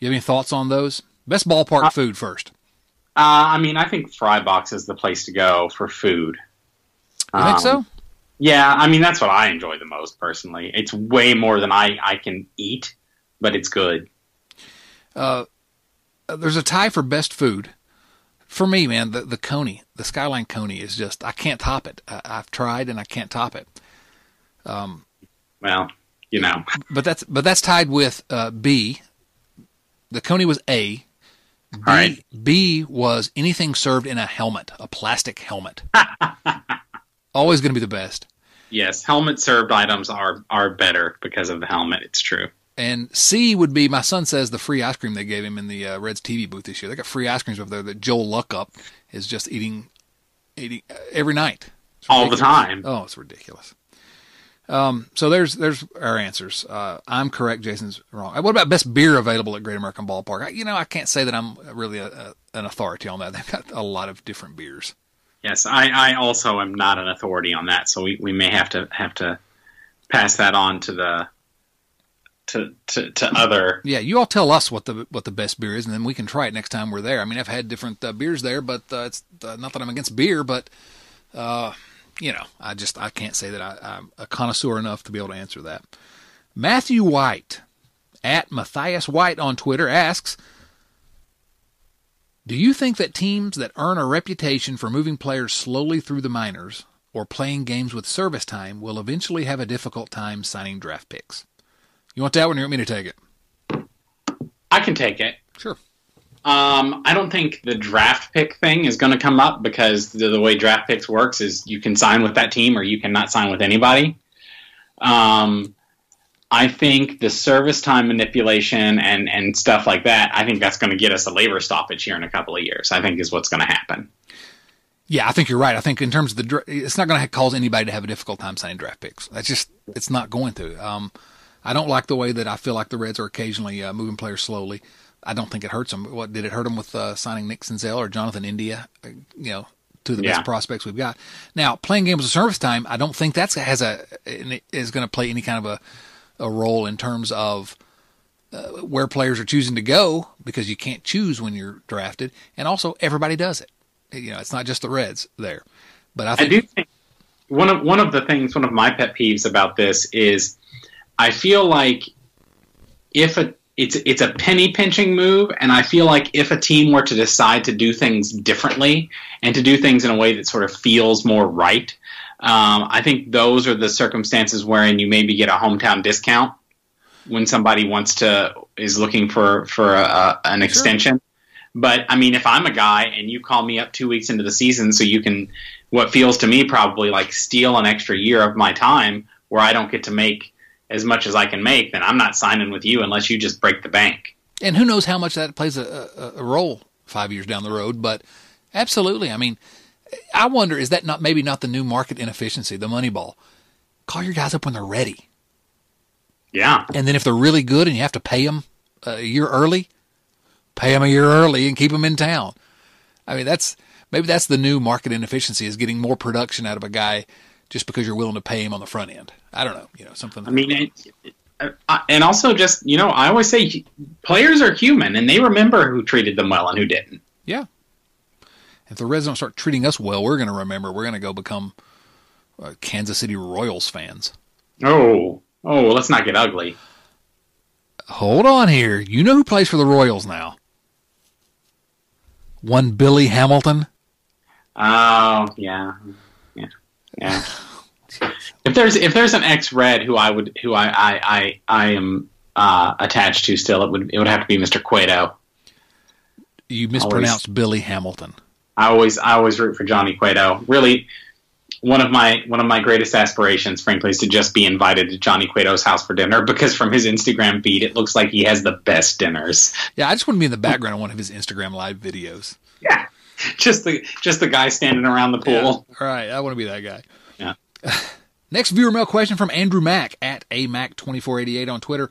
You have any thoughts on those? Best ballpark food first. Uh, I mean, I think Fry Box is the place to go for food. You think Um, so? Yeah, I mean that's what I enjoy the most personally. It's way more than I I can eat, but it's good. Uh, there's a tie for best food. For me, man, the the Coney, the Skyline Coney is just I can't top it. I, I've tried and I can't top it. Well, you know, But that's but that's tied with uh, B. The Coney was A. B, right. B was anything served in a helmet, a plastic helmet. Always going to be the best. Yes, helmet served items are are better because of the helmet. It's true. And C would be my son says the free ice cream they gave him in the uh, Reds TV booth this year. They got free ice creams over there that Joel Luckup is just eating, eating uh, every night All the time. Oh, it's ridiculous. Um, so there's there's our answers. Uh, I'm correct. Jason's wrong. Uh, What about best beer available at Great American Ballpark? I, you know, I can't say that I'm really a, a, an authority on that. They've got a lot of different beers. Yes, I, I also am not an authority on that, so we, we may have to have to pass that on to the to to, to other. Yeah, you all tell us what the what the best beer is, and then we can try it next time we're there. I mean, I've had different uh, beers there, but uh, it's uh, not that I'm against beer, but uh, you know, I just I can't say that I, I'm a connoisseur enough to be able to answer that. Matthew White at Matthias White on Twitter asks, "Do you think that teams that earn a reputation for moving players slowly through the minors or playing games with service time will eventually have a difficult time signing draft picks?" You want that one, or you want me to take it? I can take it. Sure. Um, I don't think the draft pick thing is going to come up because the, the, way draft picks works is you can sign with that team or you cannot sign with anybody. Um, I think the service time manipulation and, and stuff like that, I think that's going to get us a labor stoppage here in a couple of years. I think is what's going to happen. Yeah, I think you're right. I think in terms of the, it's not going to cause anybody to have a difficult time signing draft picks. That's just, it's not going to. Um, I don't like the way that I feel like the Reds are occasionally uh, moving players slowly. I don't think it hurts them. What did it hurt them with uh, signing Nick Senzel or Jonathan India? Uh, you know, two of the yeah. best prospects we've got. Now, playing games of service time, I don't think that's has a is going to play any kind of a a role in terms of uh, where players are choosing to go because you can't choose when you're drafted, and also everybody does it. You know, it's not just the Reds there. But I, think, I do think one of one of the things, one of my pet peeves about this is, I feel like if a it's it's a penny pinching move, and I feel like if a team were to decide to do things differently and to do things in a way that sort of feels more right, um, I think those are the circumstances wherein you maybe get a hometown discount when somebody wants to is looking for for a, an sure. extension. But I mean, if I'm a guy and you call me up two weeks into the season, so you can what feels to me probably like steal an extra year of my time where I don't get to make as much as I can make, then I'm not signing with you unless you just break the bank. And who knows how much that plays a, a, a role five years down the road, but absolutely. I mean, I wonder is that not maybe not the new market inefficiency, the money ball? Call your guys up when they're ready. Yeah. And then if they're really good and you have to pay them a year early, pay them a year early and keep them in town. I mean, that's maybe that's the new market inefficiency is getting more production out of a guy just because you're willing to pay him on the front end. I don't know, you know, something. I mean, it, uh, and also just you know, I always say players are human, and they remember who treated them well and who didn't. Yeah. If the Reds don't start treating us well, we're going to remember. We're going to go become uh, Kansas City Royals fans. Oh, oh, let's not get ugly. Hold on here. You know who plays for the Royals now? One Billy Hamilton. Oh yeah, yeah. Yeah. if there's if there's an ex red who I would who I I I, I am uh, attached to still, it would it would have to be Mr. Cueto. You mispronounced always, Billy Hamilton. I always I always root for Johnny Cueto. Really, one of my one of my greatest aspirations, frankly, is to just be invited to Johnny Cueto's house for dinner because from his Instagram feed, it looks like he has the best dinners. Yeah, I just want to be in the background of one of his Instagram live videos. Yeah, just the just the guy standing around the pool. Yeah, right. I want to be that guy. Yeah. Next viewer mail question from Andrew Mack at amac2488 on Twitter.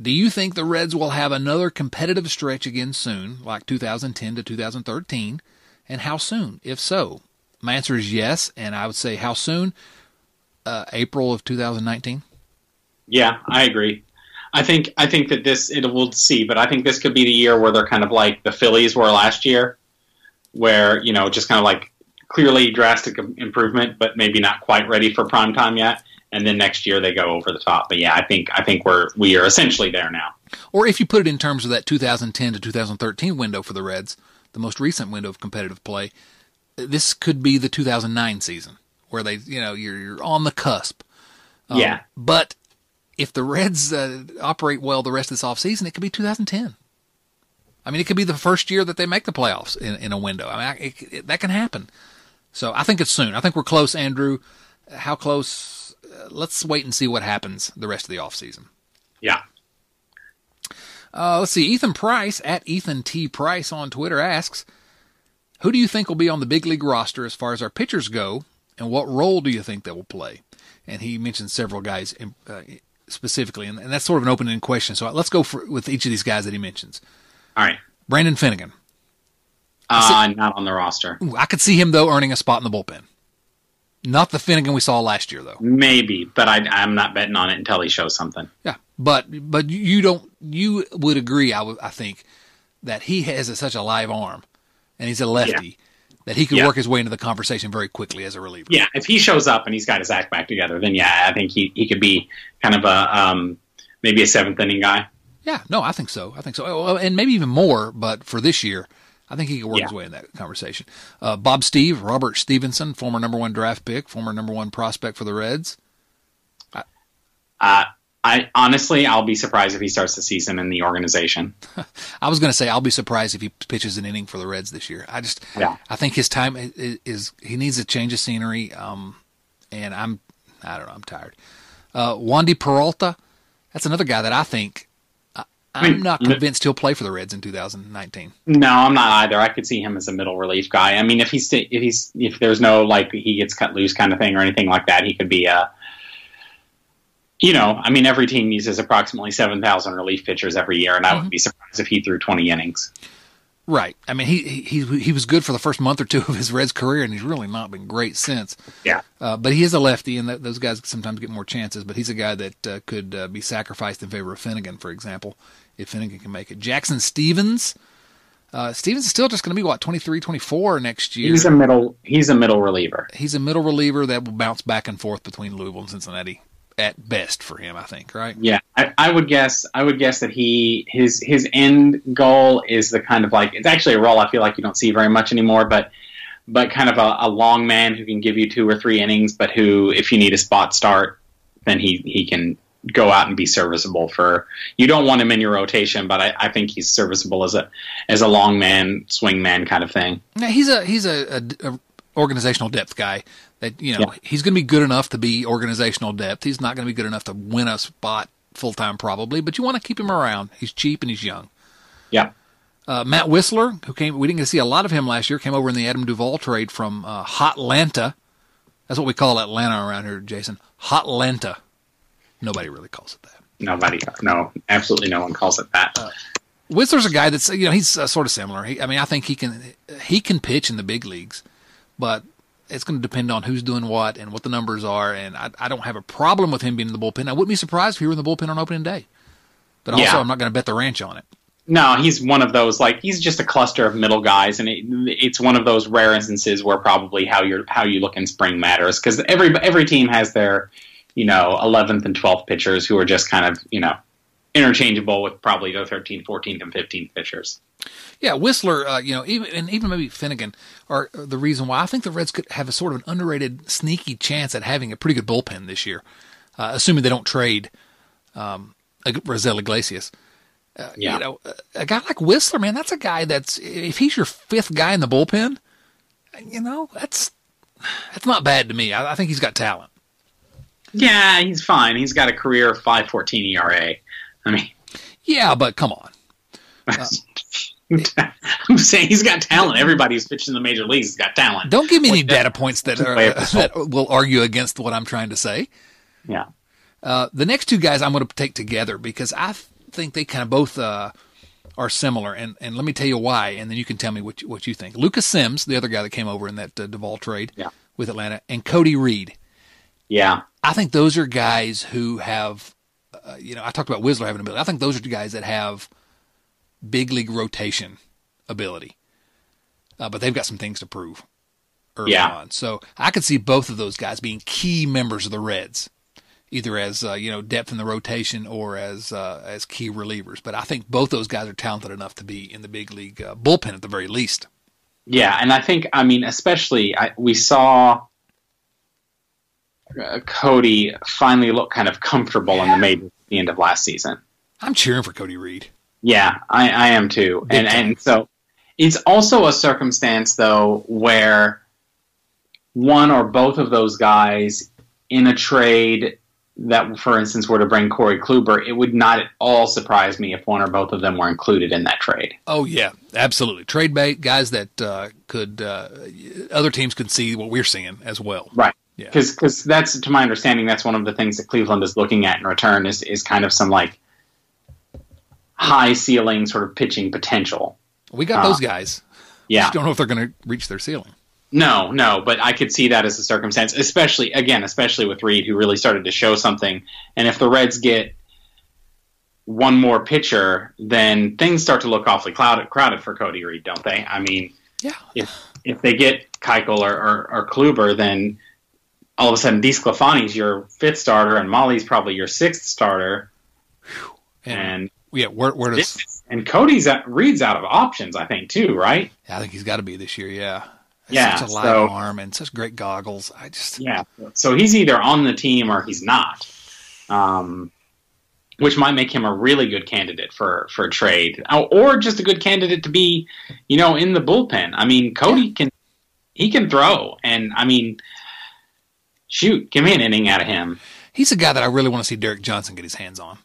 Do you think the Reds will have another competitive stretch again soon, like 2010 to 2013? And how soon, if so? My answer is yes, and I would say how soon? Uh, April of 2019. Yeah, I agree. I think I think that this it will see, but I think this could be the year where they're kind of like the Phillies were last year, where you know just kind of like clearly drastic improvement, but maybe not quite ready for prime time yet. And then next year they go over the top. But yeah, I think I think we're we are essentially there now. Or if you put it in terms of that 2010 to 2013 window for the Reds, the most recent window of competitive play, this could be the 2009 season where they, you know, you're you're on the cusp. Um, yeah. But if the Reds uh, operate well the rest of this offseason, it could be 2010. I mean, it could be the first year that they make the playoffs in, in a window. I mean, it, it, that can happen. So I think it's soon. I think we're close, Andrew. How close? Uh, let's wait and see what happens the rest of the offseason. Yeah. Uh, let's see. Ethan Price at Ethan T. Price on Twitter asks, Who do you think will be on the big league roster as far as our pitchers go, and what role do you think they will play? And he mentioned several guys uh, specifically, and, and, that's sort of an open-ended question. So let's go for, with each of these guys that he mentions. All right. Brandon Finnegan. Uh, not on the roster. I could see him though earning a spot in the bullpen. Not the Finnegan we saw last year though. Maybe, but I, I'm not betting on it until he shows something. Yeah, but but you don't. You would agree, I, w- I think, that he has a, such a live arm, and he's a lefty. that he could Yeah. work his way into the conversation very quickly as a reliever. Yeah, if he shows up and he's got his act back together, then yeah, I think he, he could be kind of a um, maybe a seventh inning guy. Yeah, no, I think so. I think so, and maybe even more. But for this year, I think he could work Yeah. his way in that conversation. Uh, Bob Steve, Robert Stephenson, former number one draft pick, former number one prospect for the Reds. Uh, I honestly, I'll be surprised if he starts the season in the organization. I was going to say I'll be surprised if he pitches an inning for the Reds this year. I just, Yeah. I think his time is, is he needs a change of scenery. Um, and I'm, I don't know, I'm tired. Uh, Wandy Peralta, that's another guy that I think I, I'm mean, not convinced he'll play for the Reds in 2019. No, I'm not either. I could see him as a middle relief guy. I mean, if he's if he's if there's no like he gets cut loose kind of thing or anything like that, he could be a. You know, I mean, every team uses approximately seven thousand relief pitchers every year, and I mm-hmm. wouldn't be surprised if he threw twenty innings. Right. I mean, he he he was good for the first month or two of his Reds career, and he's really not been great since. Yeah, Uh, but he is a lefty, and th- those guys sometimes get more chances. But he's a guy that uh, could uh, be sacrificed in favor of Finnegan, for example, if Finnegan can make it. Jackson Stephens. Uh, Stephens is still just going to be what 23, 24 next year. he's a middle he's a middle reliever. He's a middle reliever that will bounce back and forth between Louisville and Cincinnati at best for him, I think. Right? Yeah, I, I would guess. I would guess that he his his end goal is the kind of like it's actually a role I feel like you don't see very much anymore, but but kind of a, a long man who can give you two or three innings, but who if you need a spot start, then he he can go out and be serviceable for. You don't want him in your rotation, but I, I think he's serviceable as a as a long man, swing man kind of thing. Now, he's a he's a, a- a organizational depth guy that you know Yeah. he's going to be good enough to be organizational depth. He's not going to be good enough to win a spot full time probably, but you want to keep him around. He's cheap and he's young. Yeah. Uh, Matt Wisler, who came, we didn't get to see a lot of him last year, came over in the Adam Duvall trade from uh, Hotlanta. That's what we call Atlanta around here, Jason. Hotlanta. Nobody really calls it that. Nobody, no, absolutely no one calls it that. Wisler's a guy that's you know he's uh, sort of similar. He, I mean, I think he can he can pitch in the big leagues, but it's going to depend on who's doing what and what the numbers are. And I, I don't have a problem with him being in the bullpen. I wouldn't be surprised if he were in the bullpen on opening day. But also, Yeah. I'm not going to bet the ranch on it. No, he's one of those like he's just a cluster of middle guys, and it, it's one of those rare instances where probably how you how you look in spring matters because every every team has their you know 11th and 12th pitchers who are just kind of you know interchangeable with probably their 13th, 14th, and 15th pitchers. Yeah, Wisler, uh, you know, even and even maybe Finnegan are the reason why I think the Reds could have a sort of an underrated, sneaky chance at having a pretty good bullpen this year, uh, assuming they don't trade um, Raisel Iglesias. Uh, Yeah. You know, a guy like Wisler, man, that's a guy that's if he's your fifth guy in the bullpen, you know, that's that's not bad to me. I, I think he's got talent. Yeah, he's fine. He's got a career 5.14 ERA. I mean, Yeah, but come on. I'm saying he's got talent. Everybody who's pitched in the major leagues has got talent. Don't give me any data points that are, way of the soul. that will argue against what I'm trying to say. Yeah. Uh, the next two guys I'm going to take together because I think they kind of both uh, are similar, and, and let me tell you why, and then you can tell me what you, what you think. Lucas Sims, the other guy that came over in that uh, Duvall trade Yeah. with Atlanta, and Cody Reed. Yeah. I think those are guys who have, uh, you know, I talked about Wisler having ability. I think those are the guys that have big league rotation ability, uh, but they've got some things to prove early Yeah. on. So I could see both of those guys being key members of the Reds, either as uh, you know depth in the rotation or as uh, as key relievers. But I think both those guys are talented enough to be in the big league uh, bullpen at the very least. Yeah, and I think I mean especially I, we saw uh, Cody finally looked kind of comfortable in the majors at the end of last season. I'm cheering for Cody Reed. Yeah, I, I am too, Big and time. and so it's also a circumstance though where one or both of those guys in a trade that, for instance, were to bring Corey Kluber, it would not at all surprise me if one or both of them were included in that trade. Oh yeah, absolutely. Trade bait guys that uh, could uh, other teams could see what we're seeing as well. Right. Yeah. Because that's to my understanding that's one of the things that Cleveland is looking at in return is is kind of some like high ceiling sort of pitching potential. We got Uh, those guys. Yeah. Just don't know if they're going to reach their ceiling. No, no, but I could see that as a circumstance, especially again, especially with Reed, who really started to show something. And if the Reds get one more pitcher, then things start to look awfully clouded, crowded for Cody Reed, don't they? I mean, Yeah. if if they get Keuchel or, or, or Kluber, then all of a sudden DeSclafani's your fifth starter and Mahle's probably your sixth starter. And, And yeah, where where does this, and Cody's at, Reed's out of options, I think, too, right? Yeah, I think he's got to be this year. Yeah, That's Yeah, such a live so- arm and such great goggles. I just Yeah. So he's either on the team or he's not. Um, which might make him a really good candidate for, for a trade. Or just a good candidate to be, you know, in the bullpen. I mean, Cody can he can throw and I mean shoot, give me an inning out of him. he's a guy that I really want to see Derek Johnson get his hands on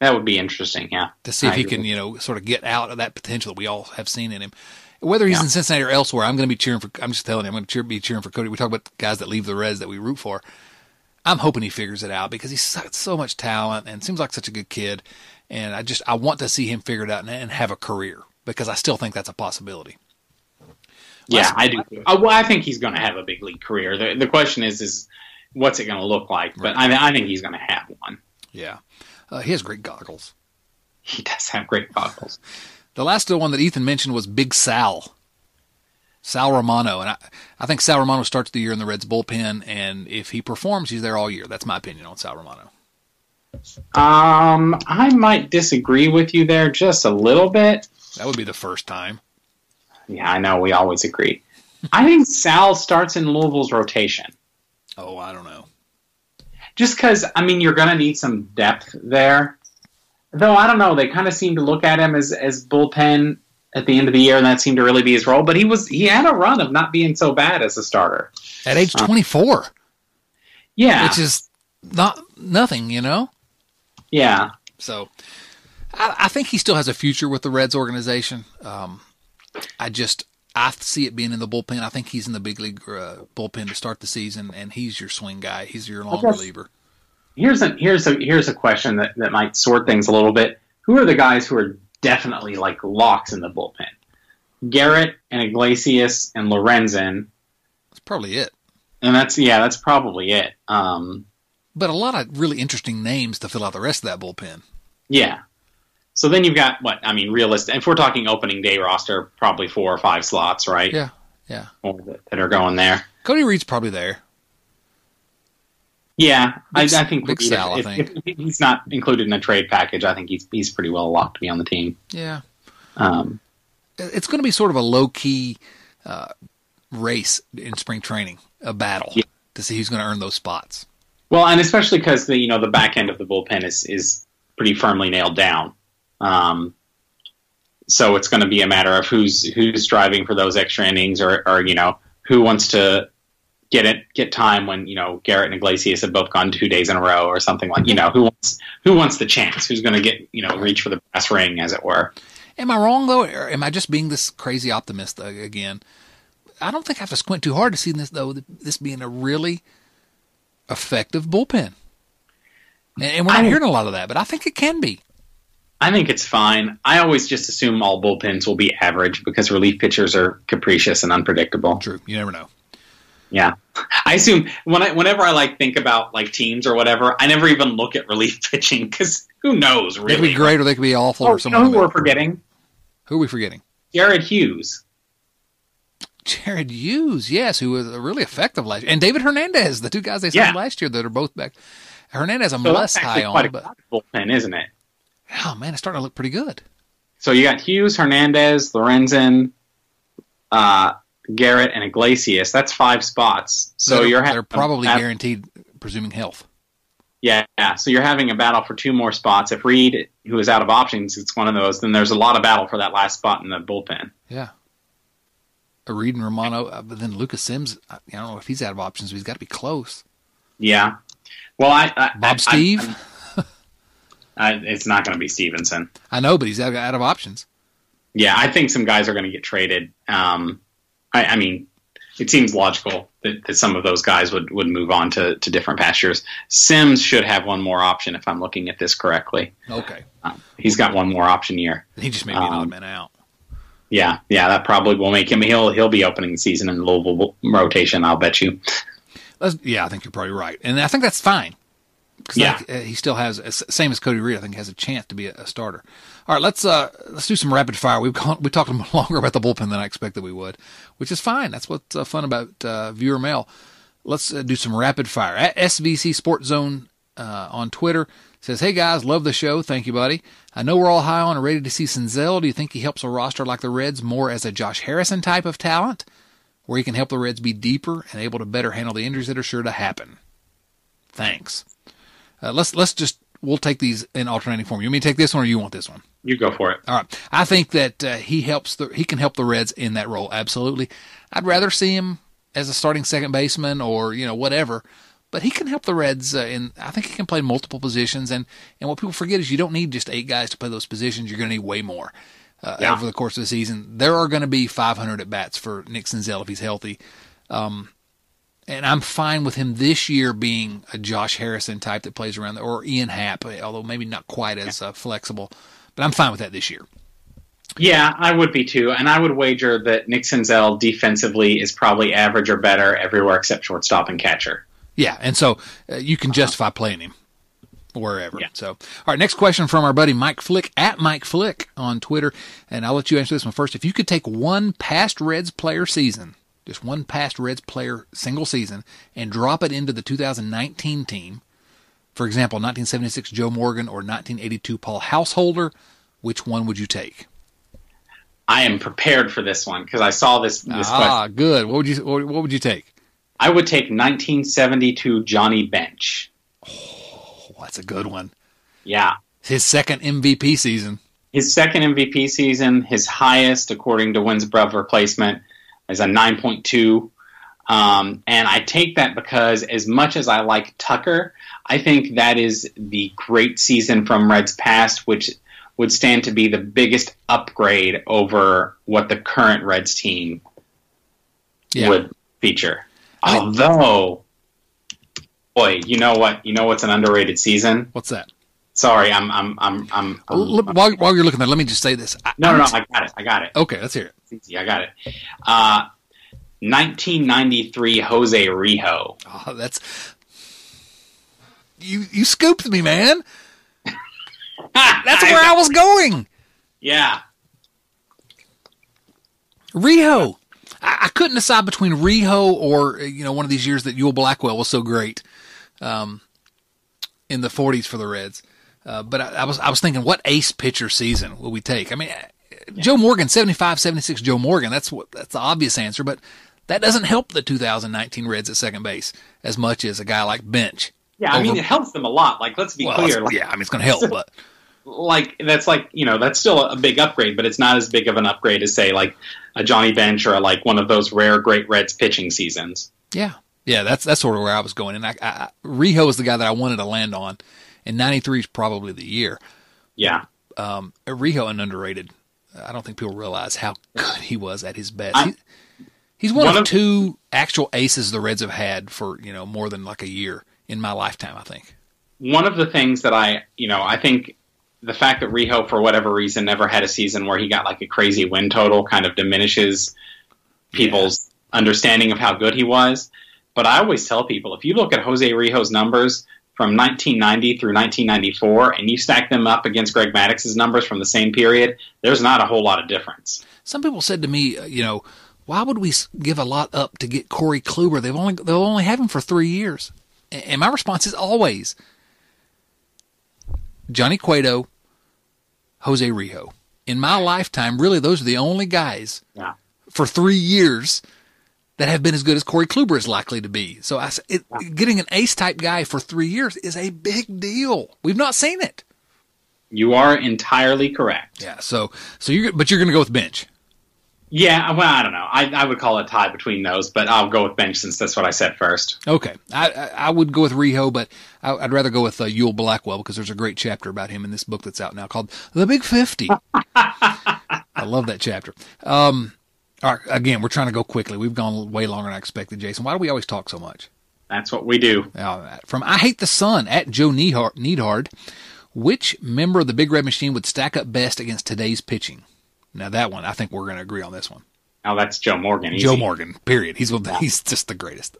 That would be interesting, yeah. to see if I he agree. can you know sort of get out of that potential that we all have seen in him. Whether he's Yeah. in Cincinnati or elsewhere, I'm going to be cheering for. I'm just telling you, I'm going to cheer, be cheering for Cody. We talk about guys that leave the Reds that we root for. I'm hoping he figures it out because he's got so much talent and seems like such a good kid. And I just I want to see him figure it out and, and have a career because I still think that's a possibility. Yeah, I do. Uh, well, I think he's going to have a big league career. The, the question is, is what's it going to look like? But I, I think he's going to have one. Yeah, uh, he has great goggles. He does have great goggles. The last one that Ethan mentioned was Big Sal. Sal Romano, and I, I think Sal Romano starts the year in the Reds bullpen, and if he performs, he's there all year. That's my opinion on Sal Romano. Um, I might disagree with you there just a little bit. That would be the first time. Yeah, I know we always agree. I think Sal starts in Louisville's rotation. Oh, I don't know. Just because, I mean, you're going to need some depth there. Though, I don't know. They kind of seem to look at him as, as bullpen at the end of the year, and that seemed to really be his role. But he was he had a run of not being so bad as a starter. At age Uh, 24, Yeah. which is not nothing, you know. yeah. So, I, I think he still has a future with the Reds organization. Um, I just I see it being in the bullpen. I think he's in the big league uh, bullpen to start the season, and he's your swing guy. He's your long reliever. Here's a here's a here's a question that, that might sort things a little bit. Who are the guys who are definitely like locks in the bullpen? Garrett and Iglesias and Lorenzen, That's probably it. and that's yeah, that's probably it. Um, But a lot of really interesting names to fill out the rest of that bullpen. yeah. So then you've got what I mean, realistic. If we're talking opening day roster, probably four or five slots, right? Yeah, yeah. That, that are going there. Cody Reed's probably there. Yeah, I, Big- I think Big if, Sal, I if, if he's not included in a trade package, I think he's he's pretty well locked to be on the team. Yeah. Um, It's going to be sort of a low key uh, race in spring training, a battle Yeah. to see who's going to earn those spots. Well, and especially because the you know the back end of the bullpen is is pretty firmly nailed down. Um, so it's going to be a matter of who's who's striving for those extra innings, or or you know who wants to get it get time when you know Garrett and Iglesias have both gone two days in a row, or something like you know who wants who wants the chance, who's going to get you know reach for the brass ring, as it were. Am I wrong though, or am I just being this crazy optimist uh, again? I don't think I have to squint too hard to see this though. This being a really effective bullpen, and, and we're not I- hearing a lot of that, but I think it can be. I think it's fine. I always just assume all bullpens will be average because relief pitchers are capricious and unpredictable. True, you never know. Yeah, I assume when I, whenever I like think about like teams or whatever, I never even look at relief pitching because who knows Really, They could be great or they could be awful Oh, or you something. know who we're forgetting? who are we forgetting? Jared Hughes. Jared Hughes, yes, who was a really effective last year, and David Hernandez, the two guys they Yeah. signed last year that are both back. Hernandez, I'm So less high on, but bullpen, isn't it? Oh man, it's starting to look pretty good. So you got Hughes, Hernandez, Lorenzen, uh, Garrett, and Iglesias. That's five spots. So they're, you're they're probably guaranteed, presuming health. Yeah, yeah. So you're having a battle for two more spots. If Reed, who is out of options, it's one of those, then there's a lot of battle for that last spot in the bullpen. Yeah. A Reed and Romano, uh, but then Lucas Sims. I, I don't know if he's out of options, but he's got to be close. Yeah. Well, I, I Bob I- Steve, I- I- it's not going to be Stephenson. I, know, but he's out, out of options. Yeah, I think some guys are going to get traded. Um, I, I mean, it seems logical that, that some of those guys would, would move on to, to different pastures. Sims should have one more option if I'm looking at this correctly. Okay, Um, he's got one more option year. he just may be an odd Um, man out. Yeah, yeah, that probably will make him. He'll he'll be opening the season in Louisville rotation. I'll bet you. Let's, yeah, I think you're probably right, and I think that's fine. Yeah. that- he still has uh, same as Cody Reed. I think has a chance to be a, a starter. All right, let's uh let's do some rapid fire. We've gone we talked a little longer about the bullpen than I expected we would, which is fine. That's what's uh, fun about uh, viewer mail. Let's uh, do some rapid fire. At SVC Sports Zone uh, on Twitter says, "Hey guys, love the show. Thank you, buddy. I know we're all high on and ready to see Senzel. Do you think he helps a roster like the Reds more as a Josh Harrison type of talent, where he can help the Reds be deeper and able to better handle the injuries that are sure to happen?" Thanks. Uh, let's let's just we'll take these in alternating form. You want me to take this one or you want this one? You go for it. All right. I think that uh, he helps the he can help the Reds in that role. Absolutely. I'd rather see him as a starting second baseman or you know whatever, but he can help the Reds. Uh, in I think he can play multiple positions. And and what people forget is you don't need just eight guys to play those positions. You're going to need way more uh, Yeah. over the course of the season. There are going to be 500 at bats for Nick Senzel if he's healthy. Um, and I'm fine with him this year being a Josh Harrison type that plays around, there, or Ian Happ, although maybe not quite as uh, flexible. But I'm fine with that this year. Yeah, I would be too, and I would wager that Nick Senzel defensively is probably average or better everywhere except shortstop and catcher. Yeah, and so uh, you can justify playing him wherever. Yeah. So, all right, next question from our buddy Mike Flick at Mike Flick on Twitter, and I'll let you answer this one first. If you could take one past Reds player season, just one past Reds player single season, and drop it into the 2019 team, for example, 1976 Joe Morgan or 1982 Paul Householder, which one would you take? I am prepared for this one because I saw this this question. ah, good. What would you what what would you take? I would take 1972 Johnny Bench. Oh, that's a good one. Yeah, His second MVP season. his second MVP season, his highest according to wins above replacement, is a 9.2. Um, and I take that because as much as I like Tucker, I think that is the great season from Reds past, which would stand to be the biggest upgrade over what the current Reds team Yeah. would feature. Although, boy, you know what? You know what's an underrated season? What's that? Sorry, I'm, I'm, I'm, I'm. I'm while, while you're looking there, let me just say this. I, no, no, no, I'm- got it. I got it. Okay, let's hear it. Easy. I got it. Uh, 1993 Jose Rijo. Oh, that's you. You scooped me, man. That's where I was going. Yeah. Rijo. I, I couldn't decide between Rijo or you know one of these years that Ewell Blackwell was so great, um, in the '40s for the Reds. Uh, but I, I was I was thinking, what ace pitcher season will we take? I mean, uh, Joe Morgan, 75, 76 Joe Morgan. That's what that's the obvious answer, but that doesn't help the 2019 Reds at second base as much as a guy like Bench. Yeah, I mean, it helps them a lot. Like, let's be Well, clear. Like, yeah, I mean it's going to help, but like, that's like, you know, that's still a big upgrade, but it's not as big of an upgrade as, say, like a Johnny Bench or like one of those rare great Reds pitching seasons. Yeah, yeah, that's that's sort of where I was going, and I, I, I Rijo is the guy that I wanted to land on, and '93 is probably the year. Yeah. Um, Rijo underrated. I don't think people realize how good he was at his best. I- He, he's one, One of, of- two actual aces the Reds have had for you know more than like a year in my lifetime. I think. one of the things that I, you know, I think the fact that Rijo, for whatever reason, never had a season where he got like a crazy win total kind of diminishes people's understanding of how good he was. But I always tell people if you look at Jose Rijo's numbers from 1990 through 1994 and you stack them up against Greg Maddux's numbers from the same period, there's not a whole lot of difference. Some people said to me, uh, you know, why would we give a lot up to get Corey Kluber? They've only they'll only have him for three years, and my response is always Johnny Cueto, Jose Rijo. In my lifetime, really, those are the only guys Yeah. for three years that have been as good as Corey Kluber is likely to be. So I, it, getting an ace type guy for three years is a big deal. We've not seen it. You are entirely correct. Yeah. So so you're but you're going to go with bench. Yeah, well, I don't know. I, I would call it a tie between those, but I'll go with bench since that's what I said first. Okay, I, I I would go with Rijo, but I, I'd rather go with uh, Ewell Blackwell because there's a great chapter about him in this book that's out now called The Big Fifty. I love that chapter. Um, all right, again, we're trying to go quickly. We've gone way longer than I expected, Jason. Why do we always talk so much? That's what we do. From I Hate the Sun at Joe Needhard, Needhard, which member of the Big Red Machine would stack up best against today's pitching? Now that one, I think we're going to agree on this one. Oh, that's Joe Morgan. Easy. Joe Morgan, period. He's he's just the greatest.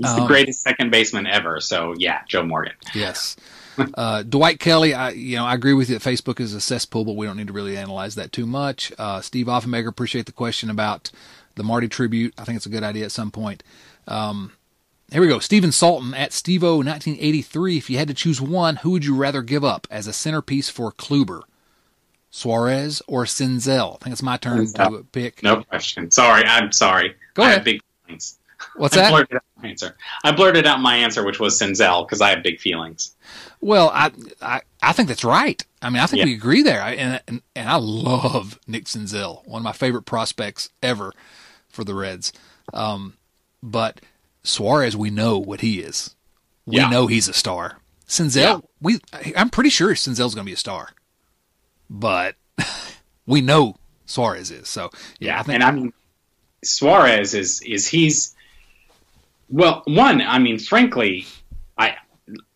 He's um, the greatest second baseman ever. So yeah, Joe Morgan. Yes. Uh, Dwight Kelly, I you know I agree with you that Facebook is a cesspool, but we don't need to really analyze that too much. Uh, Steve Offenbaker, appreciate the question about the Marty tribute. I think it's a good idea at some point. Um, here we go. Stephen Salton at Stevo 1983. If you had to choose one, who would you rather give up as a centerpiece for Kluber? Suarez or Senzel? I think it's my turn to pick. No question. Sorry, I'm sorry. Go ahead. big. What's that? I blurted out my answer. I blurted out my answer, which was Senzel, because I have big feelings. Well, I, I I think that's right. I mean, I think yeah. we agree there. I, and, and and I love Nick Senzel, one of my favorite prospects ever for the Reds. Um, but Suarez, we know what he is. We yeah. know he's a star. Senzel, yeah. we I'm pretty sure Senzel's going to be a star, but we know Suarez is. So yeah, I think, and I mean Suarez is is he's well one. I mean, frankly, I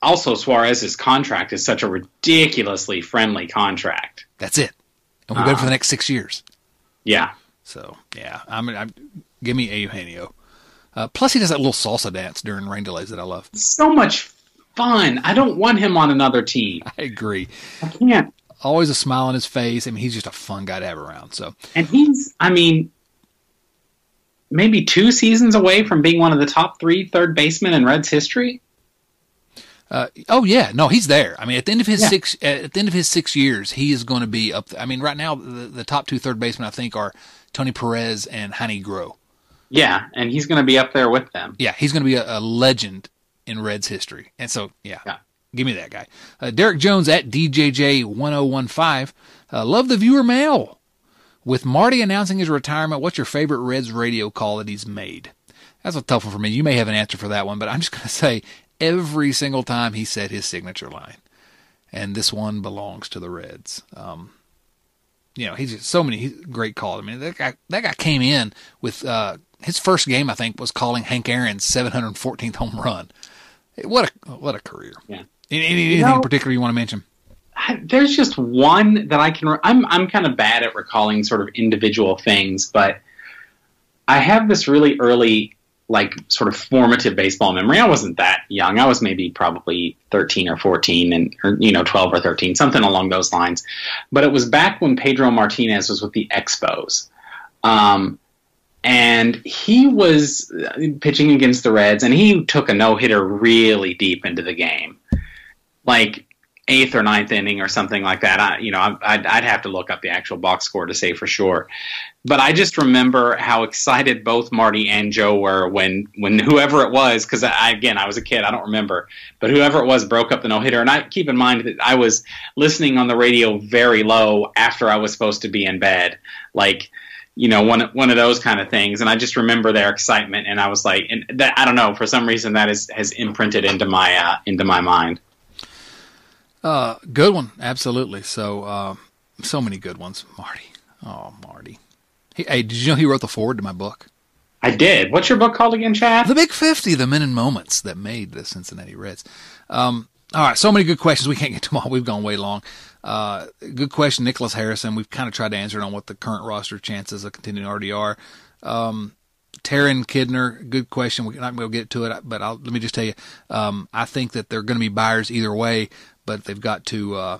also Suarez's contract is such a ridiculously friendly contract. That's it, and we're uh, for the next six years. Yeah. So yeah, I mean, I'm, give me a Eugenio. Uh, plus, he does that little salsa dance during rain delays that I love. So much fun. I don't want him on another team. I agree. I can't. Always a smile on his face. I mean, he's just a fun guy to have around. So, and he's, I mean, maybe two seasons away from being one of the top three third basemen in Reds history. Uh, oh yeah, no, he's there. I mean, at the end of his yeah. six, at the end of his six years, he is going to be up. I mean, right now, the, the top two third basemen I think are Tony Perez and Heinie Groh. Yeah, and he's going to be up there with them. Yeah, he's going to be a, a, legend in Reds history. And so, yeah, yeah. give me that guy. Uh, Derek Jones at DJJ1015. Uh, love the viewer mail. With Marty announcing his retirement, what's your favorite Reds radio call that he's made? That's a tough one for me. You may have an answer for that one, but I'm just going to say every single time he said his signature line. And this one belongs to the Reds. Um, you know, he's just so many great calls. I mean, that guy that guy came in with uh, his first game, I think, was calling Hank Aaron's 714th home run. What a what a career! Yeah. Any, anything you know, in particular you want to mention? There's just one that I can. I'm I'm kind of bad at recalling sort of individual things, but I have this really early, like, sort of formative baseball memory. I wasn't that young. I was maybe probably 13 or 14, and or you know 12 or 13, something along those lines. But it was back when Pedro Martinez was with the Expos. Um, and he was pitching against the Reds, and he took a no hitter really deep into the game, like eighth or ninth inning or something like that. I, you know, I'd, I'd have to look up the actual box score to say for sure, but I just remember how excited both Marty and Joe were when when whoever it was, because I, again I was a kid, I don't remember, but whoever it was broke up the no hitter, and I keep in mind that I was listening on the radio very low after I was supposed to be in bed, like you know one one of those kind of things. And i just remember their excitement and i was like and that i don't know for some reason that is has imprinted into my uh, into my mind uh good one. Absolutely. So uh so many good ones. Marty. Oh marty. Hey, hey did you know he wrote the foreword to my book? I did. What's your book called again chad? The big 50 the men and moments that made the cincinnati reds. Um all right. So many good questions. We can't get to them all. We've gone way long. Uh, good question, Nicholas Harrison. We've kind of tried to answer it on what the current roster chances of continuing already are. Um, Taryn Kidner, good question. We're not going to get to it, but I'll, let me just tell you, um, I think that they're going to be buyers either way, but they've got to, uh,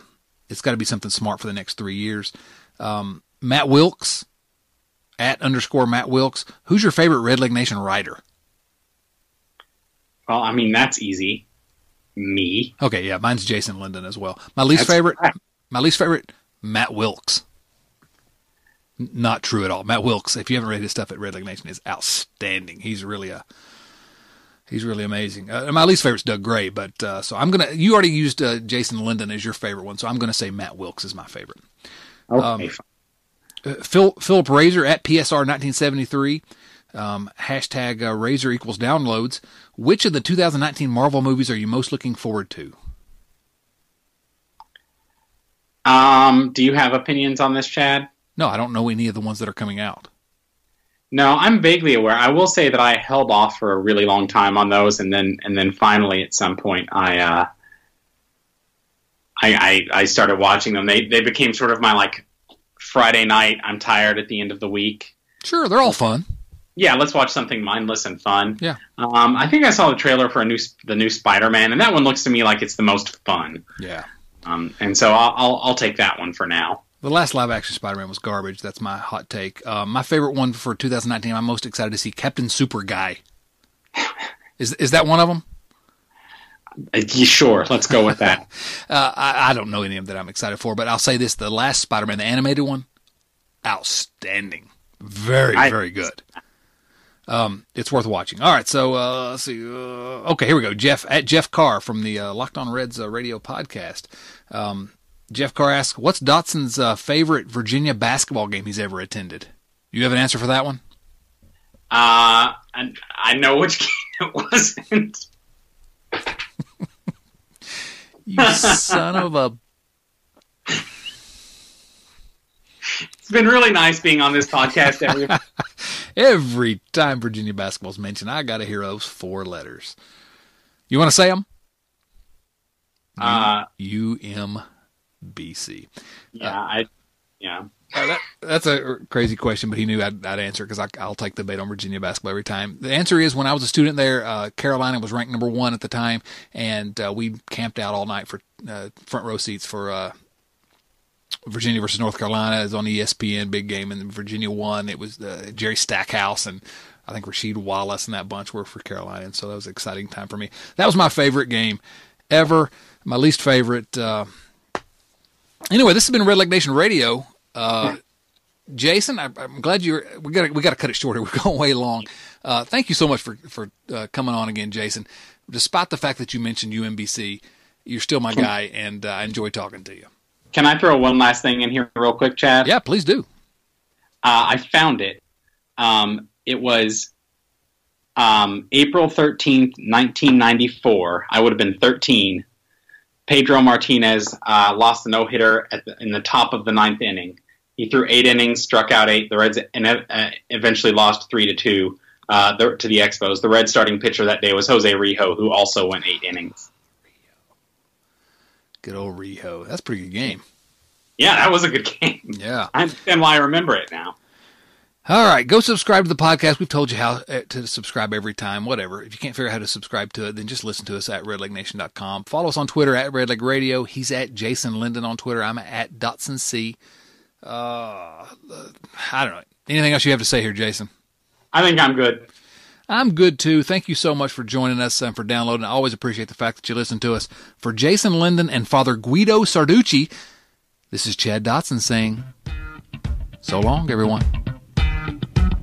it's got to be something smart for the next three years. Um, Matt Wilkes, at underscore Matt Wilkes, who's your favorite Red Leg Nation writer? Well, I mean, that's easy. Me. Okay, yeah, mine's Jason Linden as well. My least that's favorite, right. My least favorite, Matt Wilkes. Not true at all. Matt Wilkes, if you haven't read his stuff at Red Leg Nation, is outstanding. He's really a he's really amazing. Uh, my least favorite is Doug Gray, but uh, so I'm gonna. You already used uh, Jason Linden as your favorite one, so I'm gonna say Matt Wilkes is my favorite. Okay. Um, Phil Philip Razor at PSR 1973. Um, hashtag uh, Razor equals downloads. Which of the 2019 Marvel movies are you most looking forward to? Um, do you have opinions on this, Chad? No, I don't know any of the ones that are coming out. No, I'm vaguely aware. I will say that I held off for a really long time on those, and then and then finally at some point I uh, I, I, I started watching them. They they became sort of my like Friday night. I'm tired at the end of the week. Sure, they're all fun. yeah, let's watch something mindless and fun. Yeah. Um, I think I saw the trailer for a new the new Spider-Man, and that one looks to me like it's the most fun. Yeah. Um, and so I'll, I'll I'll take that one for now. The last live action Spider Man was garbage. That's my hot take. Uh, my favorite one for 2019, I'm most excited to see Captain Super Guy. Is is that one of them? Uh, sure, let's go with that. Uh, I, I don't know any of them that I'm excited for, but I'll say this: the last Spider Man, the animated one, outstanding, very I- very good. Um, it's worth watching. All right, so uh, let's see. Uh, okay, here we go. Jeff at Jeff Carr from the uh, Locked On Reds uh, radio podcast. Um, Jeff Carr asks, "What's Dotson's uh, favorite Virginia basketball game he's ever attended?" You have an answer for that one? Uh, and I know which game it wasn't. You son of a It's been really nice being on this podcast. Every, Every time Virginia basketball's mentioned, I got to hear those four letters. You want to say them? uh, UMBC. yeah, I, yeah. Uh, that, that's a crazy question, but he knew I'd, I'd answer because I'll take the bait on Virginia basketball every time. The answer is when I was a student there, uh, Carolina was ranked number one at the time, and uh, we camped out all night for uh, front row seats for uh, Virginia versus North Carolina. It was on ESPN, big game, and Virginia won. It was uh, Jerry Stackhouse and I think Rasheed Wallace and that bunch were for Carolina, and so that was an exciting time for me. That was my favorite game ever. My least favorite. Anyway, this has been Red Leg Nation Radio. Uh, Jason, I, I'm glad you're. We got we got to cut it short here. We're going way long. Uh, thank you so much for for uh, coming on again, Jason. Despite the fact that you mentioned UMBC, you're still my guy, and uh, I enjoy talking to you. Can I throw one last thing in here real quick, Chad? Yeah, please do. Uh, I found it. Um, it was um, April 13th, 1994. I would have been 13. Pedro Martinez uh, lost a no hitter in the top of the ninth inning. He threw eight innings, struck out eight. The Reds and, uh, eventually lost three to two uh, the, to the Expos. The Red starting pitcher that day was Jose Rijo, who also went eight innings. Good old Rijo. That's a pretty good game. Yeah, that was a good game. Yeah. I understand why I remember it now. All right, go subscribe to the podcast. We've told you how uh, to subscribe every time, whatever. If you can't figure out how to subscribe to it, then just listen to us at redlegnation.com. Follow us on Twitter at Redleg Radio. He's at Jason Linden on Twitter. I'm at Dotson C. Uh, I don't know. Anything else you have to say here, Jason? I think I'm good. I'm good too. Thank you so much for joining us and for downloading. I always appreciate the fact that you listen to us. For Jason Linden and Father Guido Sarducci, this is Chad Dotson saying, so long, everyone.